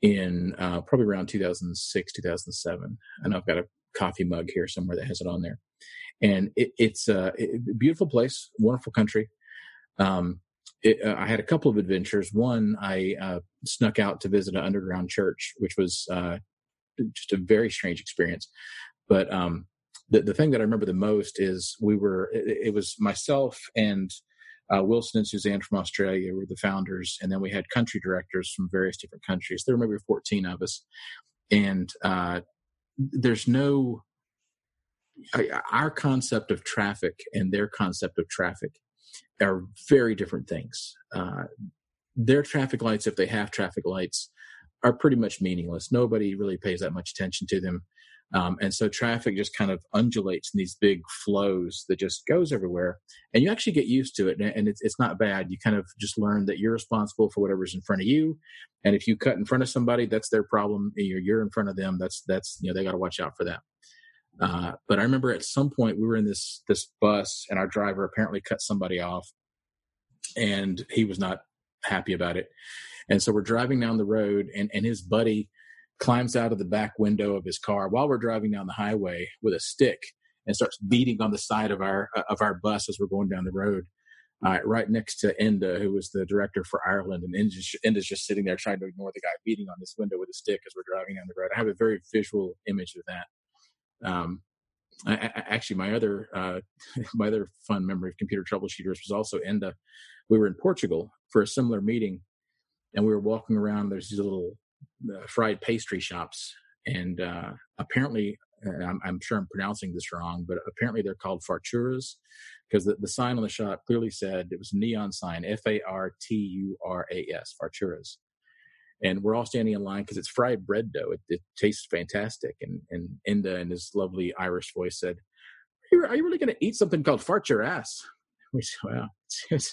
in uh, probably around 2006 2007 and i've got a coffee mug here somewhere that has it on there and it, it's a, a, beautiful place, wonderful country. Um, it, uh, I had a couple of adventures. One, I uh, snuck out to visit an underground church, which was uh, just a very strange experience. But um, the the thing that I remember the most is we were. It, it was myself and uh, Wilson and Suzanne from Australia were the founders, and then we had country directors from various different countries. There were maybe fourteen of us, and uh, there's no our concept of traffic and their concept of traffic are very different things. Uh, their traffic lights, if they have traffic lights, are pretty much meaningless. Nobody really pays that much attention to them. Um, and so traffic just kind of undulates in these big flows that just goes everywhere. And you actually get used to it. And it's, it's not bad. You kind of just learn that you're responsible for whatever's in front of you. And if you cut in front of somebody, that's their problem. You're, you're in front of them. That's, that's, you know, they got to watch out for that. Uh, but I remember at some point we were in this this bus and our driver apparently cut somebody off, and he was not happy about it. And so we're driving down the road, and and his buddy climbs out of the back window of his car while we're driving down the highway with a stick and starts beating on the side of our uh, of our bus as we're going down the road. Uh, right next to Enda, who was the director for Ireland, and Enda's, Enda's just sitting there trying to ignore the guy beating on this window with a stick as we're driving down the road. I have a very visual image of that. Um, I, actually, my other uh, my other fun memory of computer troubleshooters was also in the. We were in Portugal for a similar meeting, and we were walking around. There's these little uh, fried pastry shops, and uh, apparently, I'm, I'm, sure I'm pronouncing this wrong, but apparently they're called farturas because the, the sign on the shop clearly said it was neon sign F A R T U R A S farturas and we're all standing in line because it's fried bread dough. It, it, tastes fantastic. And and Enda in his lovely Irish voice said, "Are you, are you really going to eat something called fart your ass?" We said, "Well, it,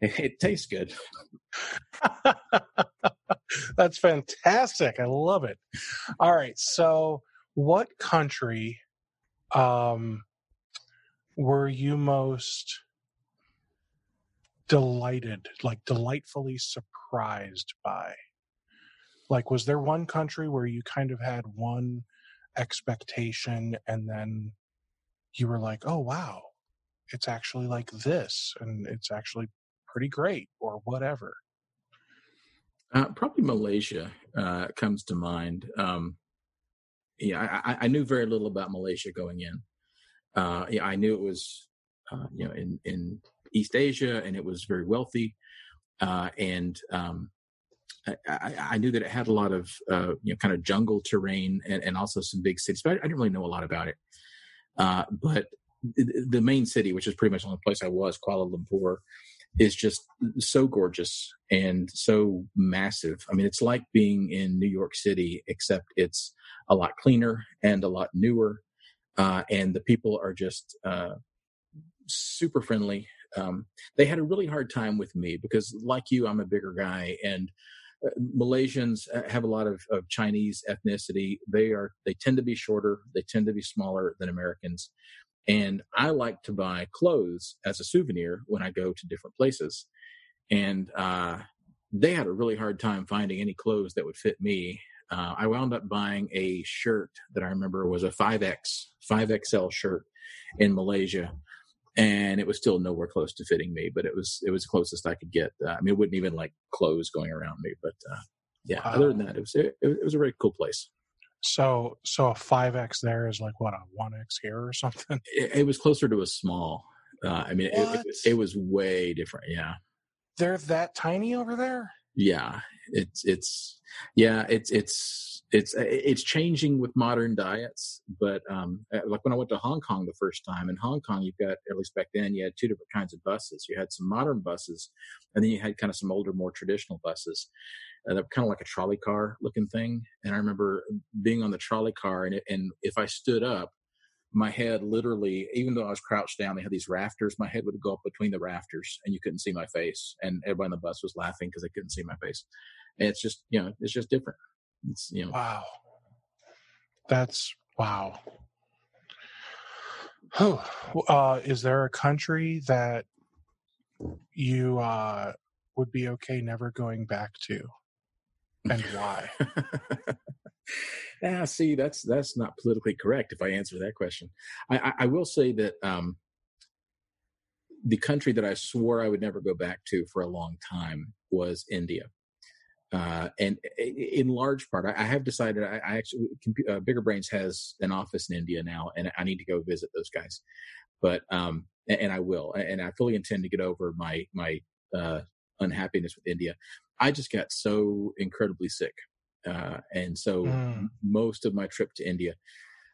it tastes good." That's fantastic. I love it. All right, so what country um, were you most delighted, like delightfully surprised by? Like, was there one country where you kind of had one expectation and then you were like, oh, wow, it's actually like this and it's actually pretty great or whatever? Uh, probably Malaysia uh, comes to mind. Um, yeah, I, I, knew very little about Malaysia going in. Uh, yeah, I knew it was, uh, you know, in in East Asia, and it was very wealthy, uh, and um, I, I, knew that it had a lot of uh, you know kind of jungle terrain and, and also some big cities, but I, didn't really know a lot about it. Uh, but the main city, which is pretty much the only place I was, Kuala Lumpur, is just so gorgeous and so massive. I mean, it's like being in New York City, except it's a lot cleaner and a lot newer, uh, and the people are just uh, super friendly. Um, they had a really hard time with me because, like you, I'm a bigger guy, and uh, Malaysians uh, have a lot of, of, Chinese ethnicity. They are they tend to be shorter. They tend to be smaller than Americans. And I like to buy clothes as a souvenir when I go to different places. And uh, they had a really hard time finding any clothes that would fit me. Uh, I wound up buying a shirt that I remember was a 5X, 5XL shirt in Malaysia. And it was still nowhere close to fitting me, but it was it was the closest I could get. Uh, I mean, it wouldn't even like clothes going around me, but uh, yeah. Wow. Other than that, it was it, it was a very cool place. So so a five X there is like what a one X here or something. It, it, was closer to a small. Uh, I mean, it, it, it, was way different. Yeah, they're that tiny over there. Yeah, it's it's yeah it's it's it's it's changing with modern diets. But um, uh, like when I went to Hong Kong the first time, in Hong Kong you've got at least back then you had two different kinds of buses. You had some modern buses, and then you had kind of some older, more traditional buses uh, they're kind of like a trolley car looking thing. And I remember being on the trolley car, and, it, and if I stood up, my head literally, even though I was crouched down, they had these rafters. My head would go up between the rafters, and you couldn't see my face. And everybody on the bus was laughing because they couldn't see my face. And it's just, you know, it's just different. It's, you know, wow, that's wow. Oh, uh, is there a country that you uh, would be okay never going back to? and why? ah, see, that's that's not politically correct. If I answer that question, I, I, I will say that um, the country that I swore I would never go back to for a long time was India. Uh, and in large part, I, have decided I, I actually uh, Bigger Brains has an office in India now, and I need to go visit those guys. But um, and, and I will, and I fully intend to get over my my uh, unhappiness with India. I just got so incredibly sick. Uh, and so mm. most of my trip to India,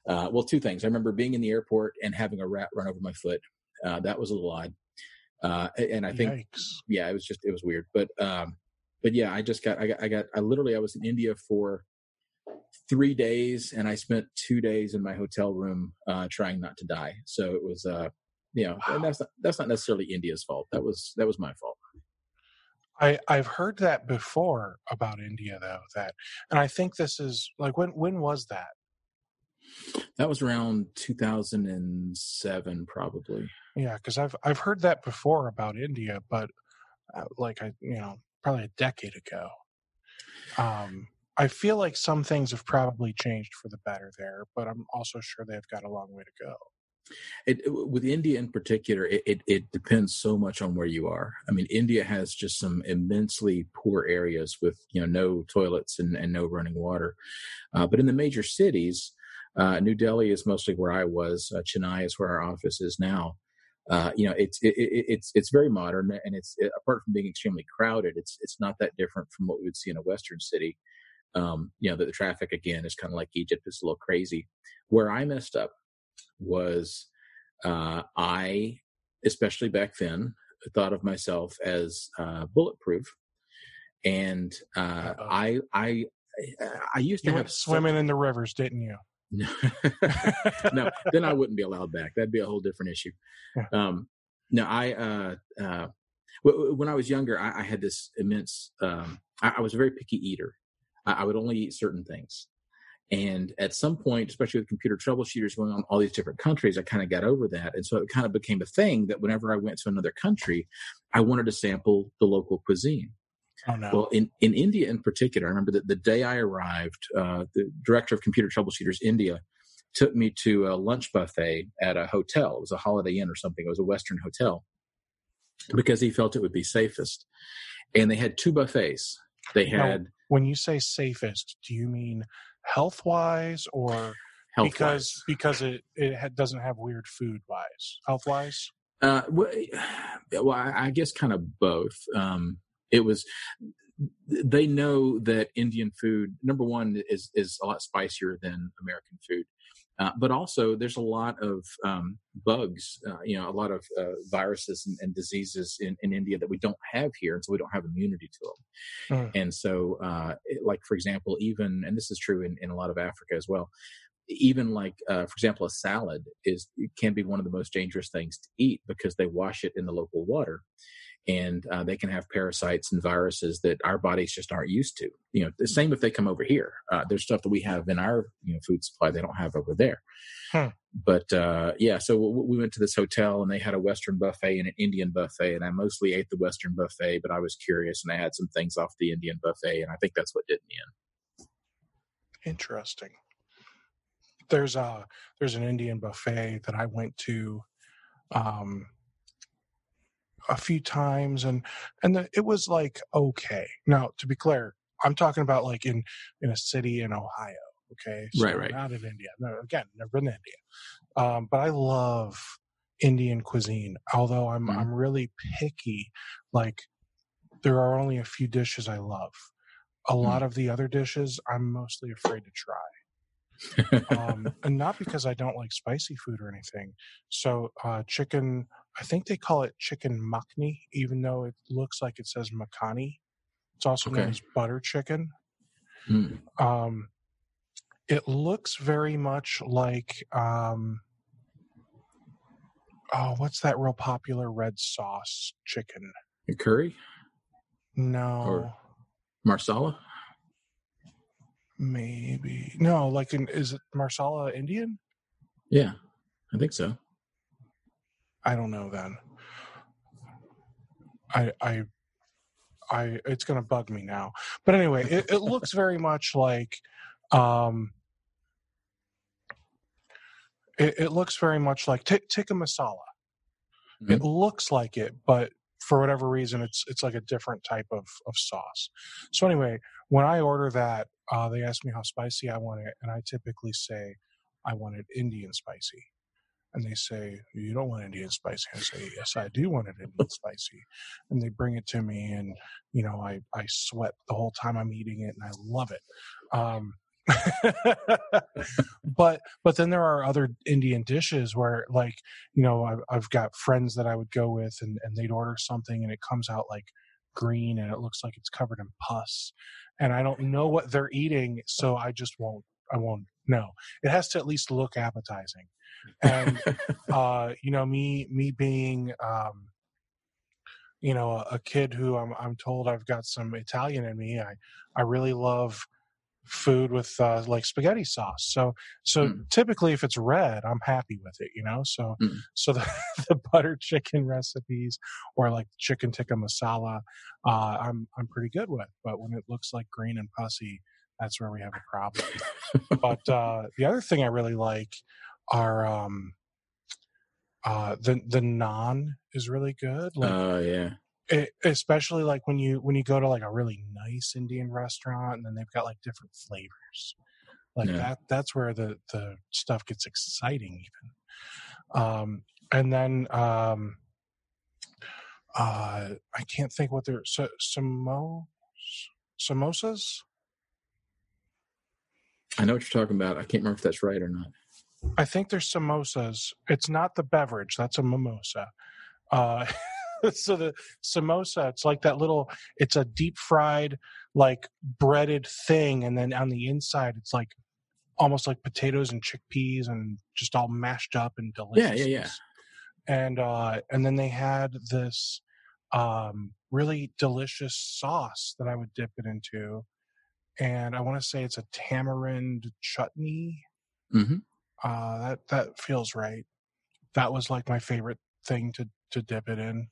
uh, well, two things. I remember being in the airport and having a rat run over my foot. Uh, that was a little odd. Uh, and I think, Yikes. yeah, it was just, it was weird. But, um, but yeah, I just got, I got, I got, I literally, I was in India for three days and I spent two days in my hotel room, uh, trying not to die. So it was, uh, you know, wow. and that's not, that's not necessarily India's fault. That was, that was my fault. I I've heard that before about India though that and I think this is like when when was that? That was around 2007 probably. Yeah, cuz I've I've heard that before about India but uh, like I you know probably a decade ago. Um I feel like some things have probably changed for the better there, but I'm also sure they've got a long way to go. It, with India in particular, it, it, it, depends so much on where you are. I mean, India has just some immensely poor areas with you know no toilets and, and no running water. Uh, but in the major cities, uh, New Delhi is mostly where I was. Uh, Chennai is where our office is now. Uh, you know, it's it, it's it's very modern, and it's apart from being extremely crowded, it's it's not that different from what we would see in a Western city. Um, you know, the, the traffic again is kind of like Egypt; it's a little crazy. Where I messed up was uh, I, especially back then, thought of myself as uh, bulletproof, and uh, I I I used to you have swimming in the rivers, didn't you? no, then I wouldn't be allowed back. That'd be a whole different issue. Um, no, I uh, uh, when I was younger, I, I had this immense. Um, I, I, was a very picky eater. I, I, would only eat certain things, And at some point, especially with computer troubleshooters going on all these different countries, I kind of got over that. And so it kind of became a thing that whenever I went to another country, I wanted to sample the local cuisine. Oh, no. Well, in, in India in particular, I remember that the day I arrived, uh, the director of computer troubleshooters India took me to a lunch buffet at a hotel. It was a Holiday Inn or something. It was a Western hotel because he felt it would be safest. And they had two buffets. They had. Now, when you say safest, do you mean health wise or health because because it it doesn't have weird food wise? Health wise uh well, well i guess kind of both. Um it was they know that indian food number one is is a lot spicier than american food uh, but also, there's a lot of um, bugs, uh, you know, a lot of uh, viruses and, and diseases in, in, India that we don't have here, and so we don't have immunity to them. Mm. And so, uh, it, like for example, even and this is true in, in a lot of Africa as well. Even like, uh, for example, a salad is can be one of the most dangerous things to eat because they wash it in the local water and uh, they can have parasites and viruses that our bodies just aren't used to. You know, the same if they come over here. Uh, there's stuff that we have in our you know food supply they don't have over there. Hmm. But uh, yeah, so we went to this hotel and they had a Western buffet and an Indian buffet, and I mostly ate the Western buffet, but I was curious and I had some things off the Indian buffet, and I think that's what did me in. Interesting. There's a there's an Indian buffet that I went to. Um, a few times and and the, it was like okay. Now to be clear i'm talking about like in in a city in ohio okay? So right. right not in india. No, again never been to india. Um, but i love indian cuisine although i'm mm-hmm. i'm really picky like there are only a few dishes i love. A mm-hmm. lot of the other dishes i'm mostly afraid to try um, and not because I don't like spicy food or anything. So, uh, chicken, I think they call it chicken makhni, even though it looks like it says makhani. It's also okay. known as butter chicken. Mm. Um, it looks very much like, um, oh, what's that real popular red sauce chicken? A curry? No. Or marsala? Maybe no. Like, in, is it Marsala Indian? Yeah, I think so. I don't know. Then I I I it's gonna bug me now. But anyway, it, it looks very much like um. It, it looks very much like t- tikka masala. Mm-hmm. It looks like it, but for whatever reason, it's it's like a different type of of sauce. So anyway, when I order that, uh, they ask me how spicy I want it, and I typically say I want it Indian spicy. And they say, You don't want Indian spicy. I say, Yes, I do want it Indian spicy. And they bring it to me, and, you know, I, I sweat the whole time I'm eating it, and I love it. Um, but but then there are other Indian dishes where like you know I've, I've got friends that I would go with and, and they'd order something and it comes out like green and it looks like it's covered in pus and I don't know what they're eating, so I just won't. I won't know. It has to at least look appetizing, and uh, you know, me me being um, you know a, a kid who I'm I'm told I've got some Italian in me. I I really love food with uh, like spaghetti sauce. So so mm. typically if it's red, I'm happy with it, you know. So mm. so the, the butter chicken recipes or like chicken tikka masala, uh, I'm I'm pretty good with. But when it looks like green and pussy, that's where we have a problem. but uh, the other thing I really like are um, uh, the the naan is really good. Like, oh yeah it, especially like when you when you go to like a really nice Indian restaurant and then they've got like different flavors. Like yeah. that that's where the the stuff gets exciting even. Um and then um uh I can't think what they're so, samo samosas. I know what you're talking about. I can't remember if that's right or not. I think there's samosas. It's not the beverage. That's a mimosa. Uh, so the samosa, it's like that little, it's a deep fried, like breaded thing. And then on the inside, it's like almost like potatoes and chickpeas and just all mashed up and delicious. Yeah, yeah, yeah. And, uh, and then they had this, um, really delicious sauce that I would dip it into. and I want to say it's a tamarind chutney. Mhm. Uh, that that feels right. That was like my favorite thing to to dip it in.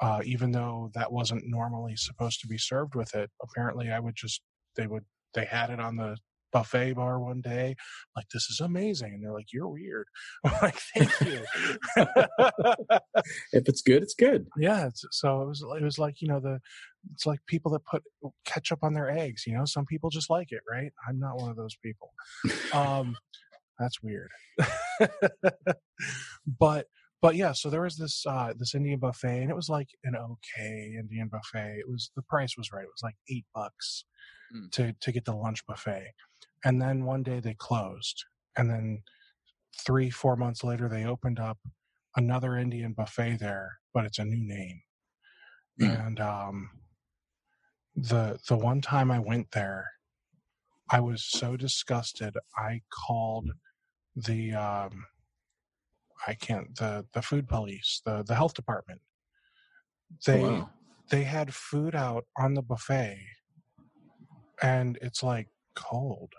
Uh, even though that wasn't normally supposed to be served with it, apparently I would just they would they had it on the buffet bar one day. Like this is amazing, and they're like, "You're weird." I'm like, "Thank you." If it's good, it's good. yeah, it's, so it was it was like you know the it's like people that put ketchup on their eggs. You know, some people just like it, right? I'm not one of those people. Um, that's weird. but but yeah, so there was this uh this Indian buffet, and it was like an okay Indian buffet. It was the price was right. It was like eight bucks Mm. to to get the lunch buffet, and then one day they closed, and then three four months later they opened up another Indian buffet there, but it's a new name. Mm. And um, the the one time I went there, I was so disgusted. I called the um, I can't the the food police, the the health department. They Oh, wow. they had food out on the buffet, and it's like cold,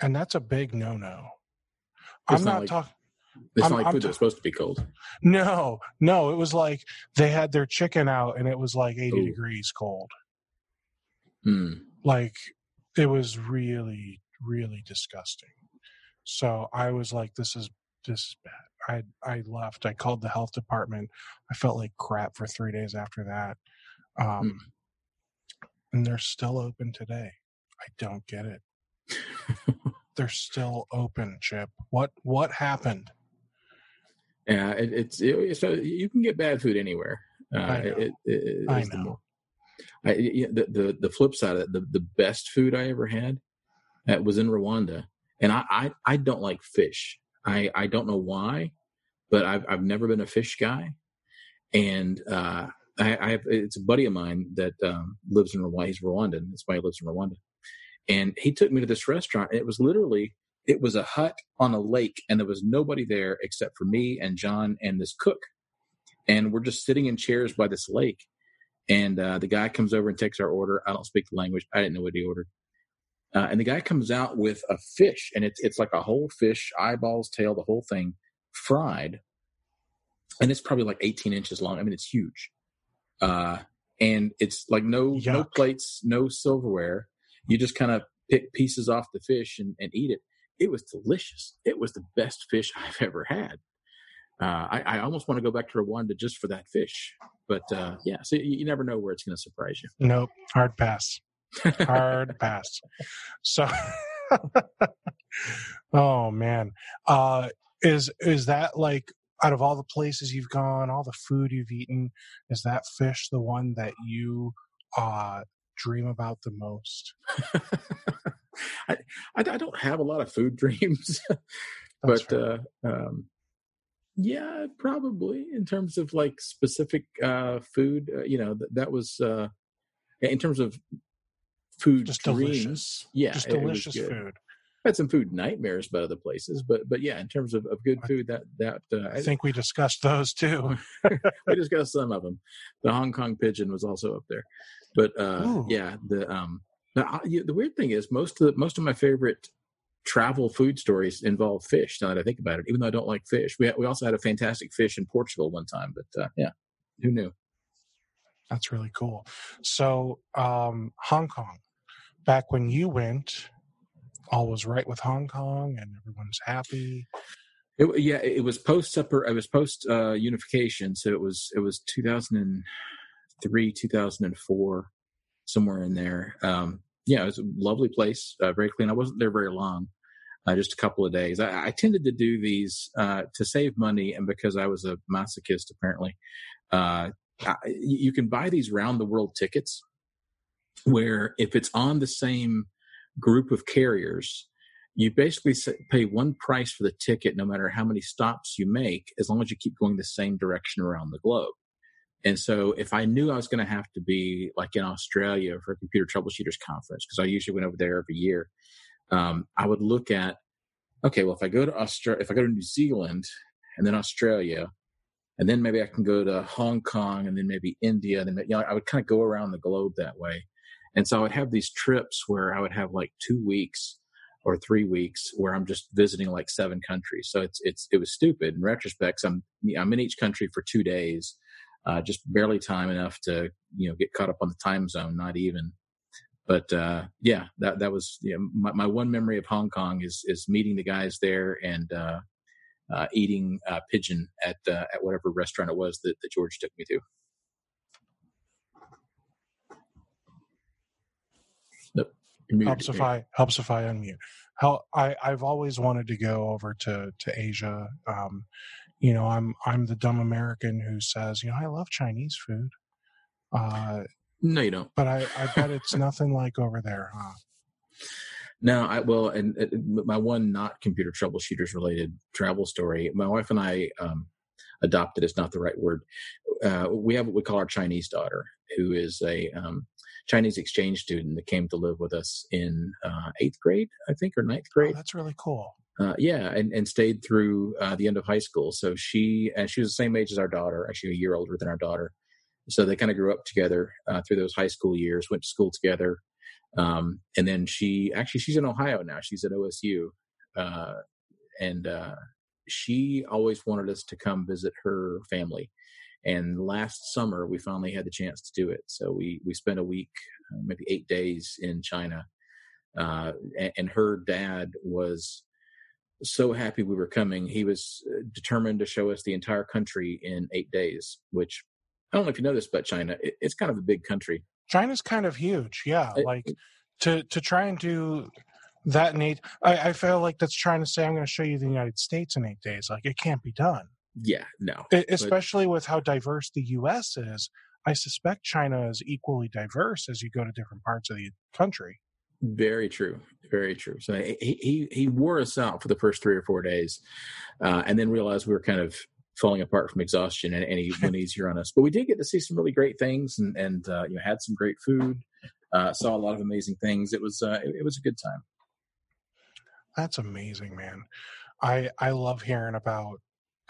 and that's a big no no. I'm not not like- talking. It's I'm- not like I'm food that's supposed to be cold. No, no, it was like they had their chicken out and it was like 80 Ooh. degrees cold. Hmm. Like it was really, really disgusting. So I was like, this is bad. I I left. I called the health department. I felt like crap for three days after that. Um and they're still open today. I don't get it. They're still open, Chip. What what happened? Yeah, it, it's it, so you can get bad food anywhere. Uh, I know. It, it, I it's the I, yeah, the, the the flip side of it, the the best food I ever had, uh, was in Rwanda, and I, I I don't like fish. I I don't know why, but I've I've never been a fish guy, and uh, I, I have it's a buddy of mine that um, lives in Rwanda. He's Rwandan. That's why he lives in Rwanda, and he took me to this restaurant. It was literally it was a hut on a lake, and there was nobody there except for me and John and this cook, and we're just sitting in chairs by this lake. And uh, the guy comes over and takes our order. I don't speak the language. I didn't know what he ordered. Uh, and the guy comes out with a fish, and it's it's like a whole fish, eyeballs, tail, the whole thing, fried, and it's probably like 18 inches long. I mean, it's huge. Uh, and it's like no no plates, no silverware. You just kind of pick pieces off the fish and, and eat it. It was delicious. It was the best fish I've ever had. Uh, I, I almost want to go back to Rwanda just for that fish. But uh, yeah, so you, you never know where it's going to surprise you. Nope. Hard pass. Hard pass. So, oh man, uh, is is that like out of all the places you've gone, all the food you've eaten, is that fish the one that you uh, dream about the most? I, I I don't have a lot of food dreams, but uh, um, yeah, probably in terms of like specific uh, food. Uh, you know, that, that was uh, in terms of food just dreams. delicious, Yeah, just it- it was delicious food. I had some food nightmares about other places, but but yeah, in terms of, of good food, that that uh, I think we discussed those too. we just got some of them. The Hong Kong pigeon was also up there, but uh, Ooh. yeah, the um, the, uh, the weird thing is most of the, most of my favorite travel food stories involve fish. Now that I think about it, even though I don't like fish, we we also had a fantastic fish in Portugal one time. But uh, yeah, who knew? That's really cool. So, um, Hong Kong, back when you went, all was right with Hong Kong and everyone's happy. It, yeah, it was post separ. It was post uh, unification, so it was it was two thousand and three, two thousand and four, somewhere in there. Um, yeah, it was a lovely place, uh, very clean. I wasn't there very long, uh, just a couple of days. I, I tended to do these uh, to save money, and because I was a masochist, apparently, uh, I, you can buy these round the world tickets, where if it's on the same group of carriers, you basically pay one price for the ticket no matter how many stops you make as long as you keep going the same direction around the globe. And so if i knew i was going to have to be like in australia for a computer troubleshooters conference because i usually went over there every year um, i would look at okay well if i go to australia if i go to new zealand and then australia and then maybe i can go to hong kong and then maybe india and then you know i would kind of go around the globe that way And so I would have these trips where I would have like two weeks or three weeks where I'm just visiting like seven countries. So it's it's it was stupid in retrospect. I'm I'm in each country for two days, uh, just barely time enough to you know get caught up on the time zone, not even. But uh, yeah, that that was you know, my my one memory of Hong Kong is is meeting the guys there and uh, uh, eating uh, pigeon at at whatever restaurant it was that, that George took me to. Nope. Helps if I helps if I unmute. How I I've always wanted to go over to to Asia. Um, you know, I'm I'm the dumb American who says, you know, I love Chinese food. Uh, no, you don't. But I I bet it's nothing like over there, huh? No, I well, and, and my one not computer troubleshooters related travel story. My wife and I um, adopted is not the right word. Uh, we have what we call our Chinese daughter, who is a um, Chinese exchange student that came to live with us in uh, eighth grade, I think, or ninth grade. Oh, that's really cool. Uh, yeah, and, and stayed through uh, the end of high school. So she and she was the same age as our daughter, actually a year older than our daughter. So they kind of grew up together uh, through those high school years, went to school together, um, and then she actually she's in Ohio now. She's at OSU, uh, and uh, she always wanted us to come visit her family. And last summer, we finally had the chance to do it. So we we spent a week, uh, maybe eight days in China, uh, and, and her dad was so happy we were coming. He was uh, determined to show us the entire country in eight days, which I don't know if you know this but China. It, it's kind of a big country. China's kind of huge. Yeah. It, like to, to try and do that in eight, I, I feel like that's trying to say, I'm going to show you the United States in eight days. Like it can't be done. Yeah, no. It, especially but, with how diverse the U.S. is. I suspect China is equally diverse as you go to different parts of the country. Very true. Very true. So he he he wore us out for the first three or four days, uh, and then realized we were kind of falling apart from exhaustion, and, and he went easier on us. But we did get to see some really great things, and and uh, you know had some great food, uh, saw a lot of amazing things. It was uh, it, it was a good time. That's amazing, man. I I love hearing about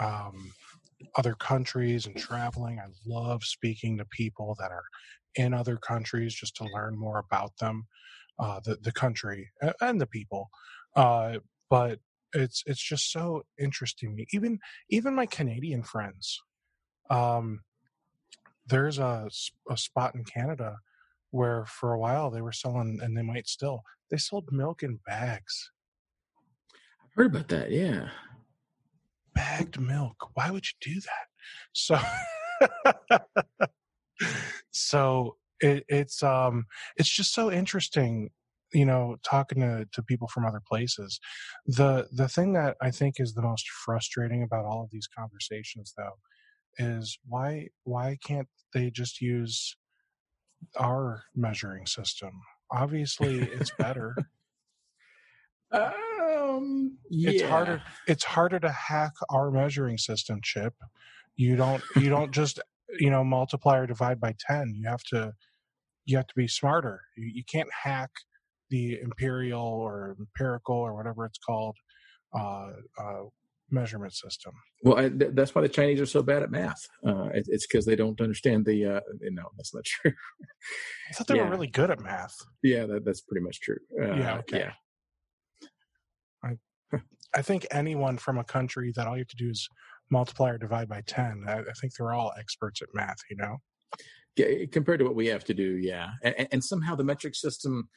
um, other countries and traveling. I love speaking to people that are in other countries just to learn more about them uh, the the country and the people. Uh, but it's it's just so interesting. Even even my Canadian friends. Um, there's a a spot in Canada where for a while they were selling, and they might still. They sold milk in bags. I've heard about that. Yeah, bagged milk. Why would you do that? So, so it, it's um it's just so interesting you know talking to, to people from other places the the thing that i think is the most frustrating about all of these conversations though is why why can't they just use our measuring system obviously it's better um yeah. it's harder it's harder to hack our measuring system chip you don't you don't just you know multiply or divide by 10 you have to you have to be smarter. You, you can't hack the imperial or empirical or whatever it's called uh, uh, measurement system. Well, I, th- that's why the Chinese are so bad at math. Uh, it, it's because they don't understand the. Uh, no, that's not true. I thought they yeah. were really good at math. Yeah, that, that's pretty much true. Uh, yeah. Okay. Yeah. I, think anyone from a country that all you have to do is multiply or divide by 10, I, I think they're all experts at math, you know? Yeah, eh, compared to what we have to do yeah and, and somehow the metric system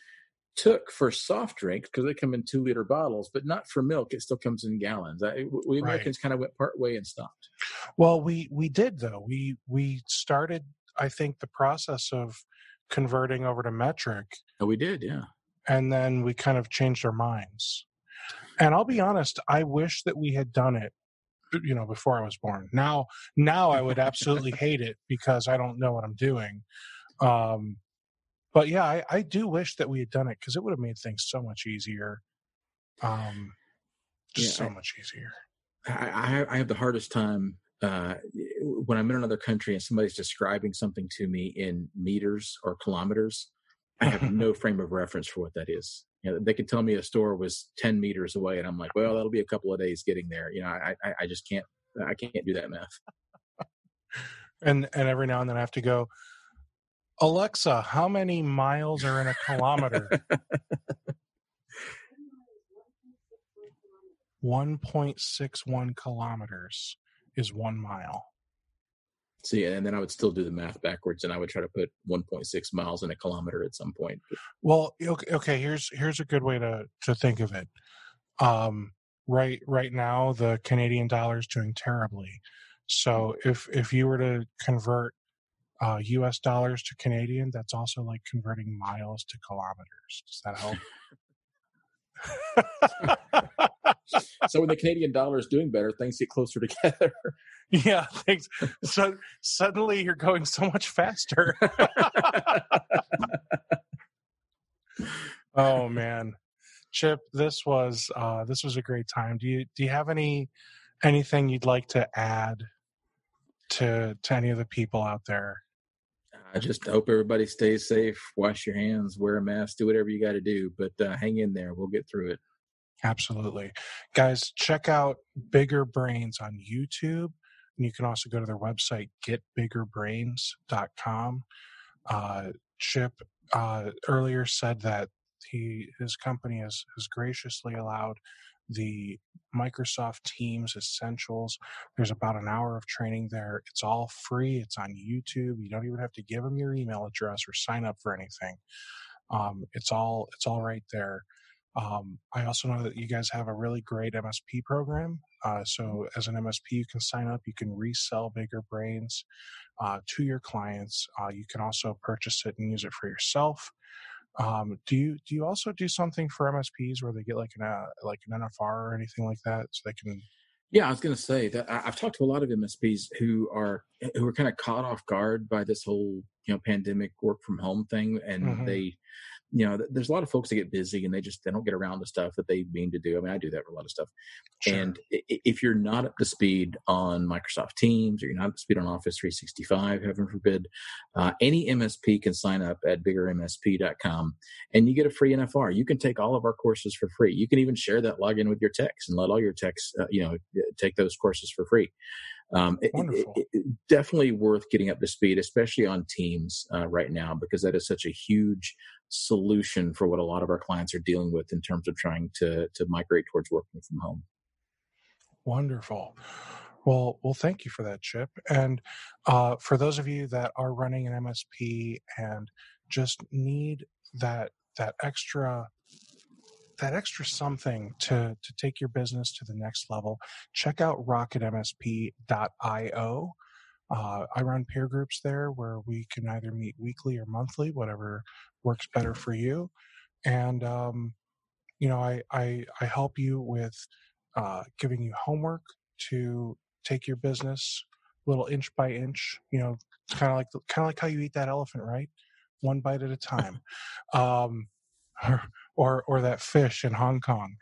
took for soft drinks because they come in two liter bottles but not for milk it still comes in gallons I, we americans right. kind of went part way and stopped well we we did though we we started i think the process of converting over to metric oh we did yeah and then we kind of changed our minds and i'll be honest i wish that we had done it you know before I was born. Now now I would absolutely hate it because I don't know what I'm doing. Um, but yeah, I, I do wish that we had done it because it would have made things so much easier. Um, just yeah, so I, much easier. I, I have the hardest time uh, when I'm in another country and somebody's describing something to me in meters or kilometers. I have no frame of reference for what that is you know, they could tell me a store was 10 meters away and I'm like, well, that'll be a couple of days getting there. You know, I, I, I just can't, I can't do that math. and, and every now and then I have to go, Alexa, how many miles are in a kilometer? 1.61 kilometers is one mile. See, and then I would still do the math backwards, and I would try to put 1.6 miles in a kilometer at some point. Well, okay, here's here's a good way to to think of it. Um, right right now, the Canadian dollar is doing terribly. So if if you were to convert uh, U.S. dollars to Canadian, that's also like converting miles to kilometers. Does that help? so when the Canadian dollar is doing better, things get closer together. Yeah, things. So suddenly you're going so much faster. oh man, Chip, this was uh, this was a great time. Do you do you have any anything you'd like to add to to any of the people out there? I just hope everybody stays safe. Wash your hands, wear a mask, do whatever you got to do, but uh, hang in there. We'll get through it. Absolutely. Guys, check out Bigger Brains on YouTube. And you can also go to their website, getbiggerbrains.com. Uh, Chip uh, earlier said that he his company has, has graciously allowed the Microsoft Teams Essentials. There's about an hour of training there. It's all free. It's on YouTube. You don't even have to give them your email address or sign up for anything. Um, it's all it's all right there. Um, I also know that you guys have a really great MSP program. Uh, so, as an MSP, you can sign up, you can resell Bigger Brains uh, to your clients. Uh, you can also purchase it and use it for yourself. Um, do you do you also do something for MSPs where they get like an uh, like an NFR or anything like that, so they can? Yeah, I was going to say that I've talked to a lot of MSPs who are who are kind of caught off guard by this whole you know pandemic work from home thing, and mm-hmm. they you know, there's a lot of folks that get busy and they just they don't get around to stuff that they mean to do. I mean, I do that for a lot of stuff. Sure. And if you're not up to speed on Microsoft Teams or you're not up to speed on Office 365, heaven forbid, uh, any MSP can sign up at biggermsp.com and you get a free NFR. You can take all of our courses for free. You can even share that login with your techs and let all your techs, uh, you know, take those courses for free. Um, Wonderful. It, it, definitely worth getting up to speed, especially on Teams uh, right now, because that is such a huge solution for what a lot of our clients are dealing with in terms of trying to to migrate towards working from home. Wonderful. Well, well, thank you for that, Chip. And uh, for those of you that are running an MSP and just need that that extra that extra something to to take your business to the next level, check out rocketmsp.io. Uh, I run peer groups there where we can either meet weekly or monthly, whatever works better for you. And um, you know, I, I I help you with uh, giving you homework to take your business little inch by inch. You know, it's kind of like kind of like how you eat that elephant, right? One bite at a time. um, or or that fish in Hong Kong,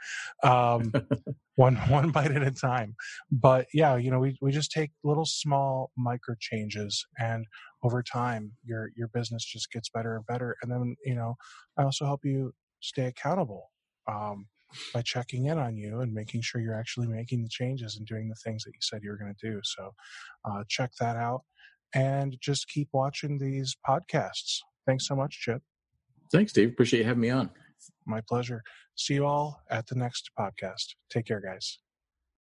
um, one one bite at a time. But yeah, you know, we we just take little small micro changes, and over time, your your business just gets better and better. And then you know, I also help you stay accountable. Um, by checking in on you and making sure you're actually making the changes and doing the things that you said you were going to do. So, uh, check that out and just keep watching these podcasts. Thanks so much, Chip. Thanks, Steve. Appreciate you having me on. My pleasure. See you all at the next podcast. Take care, guys.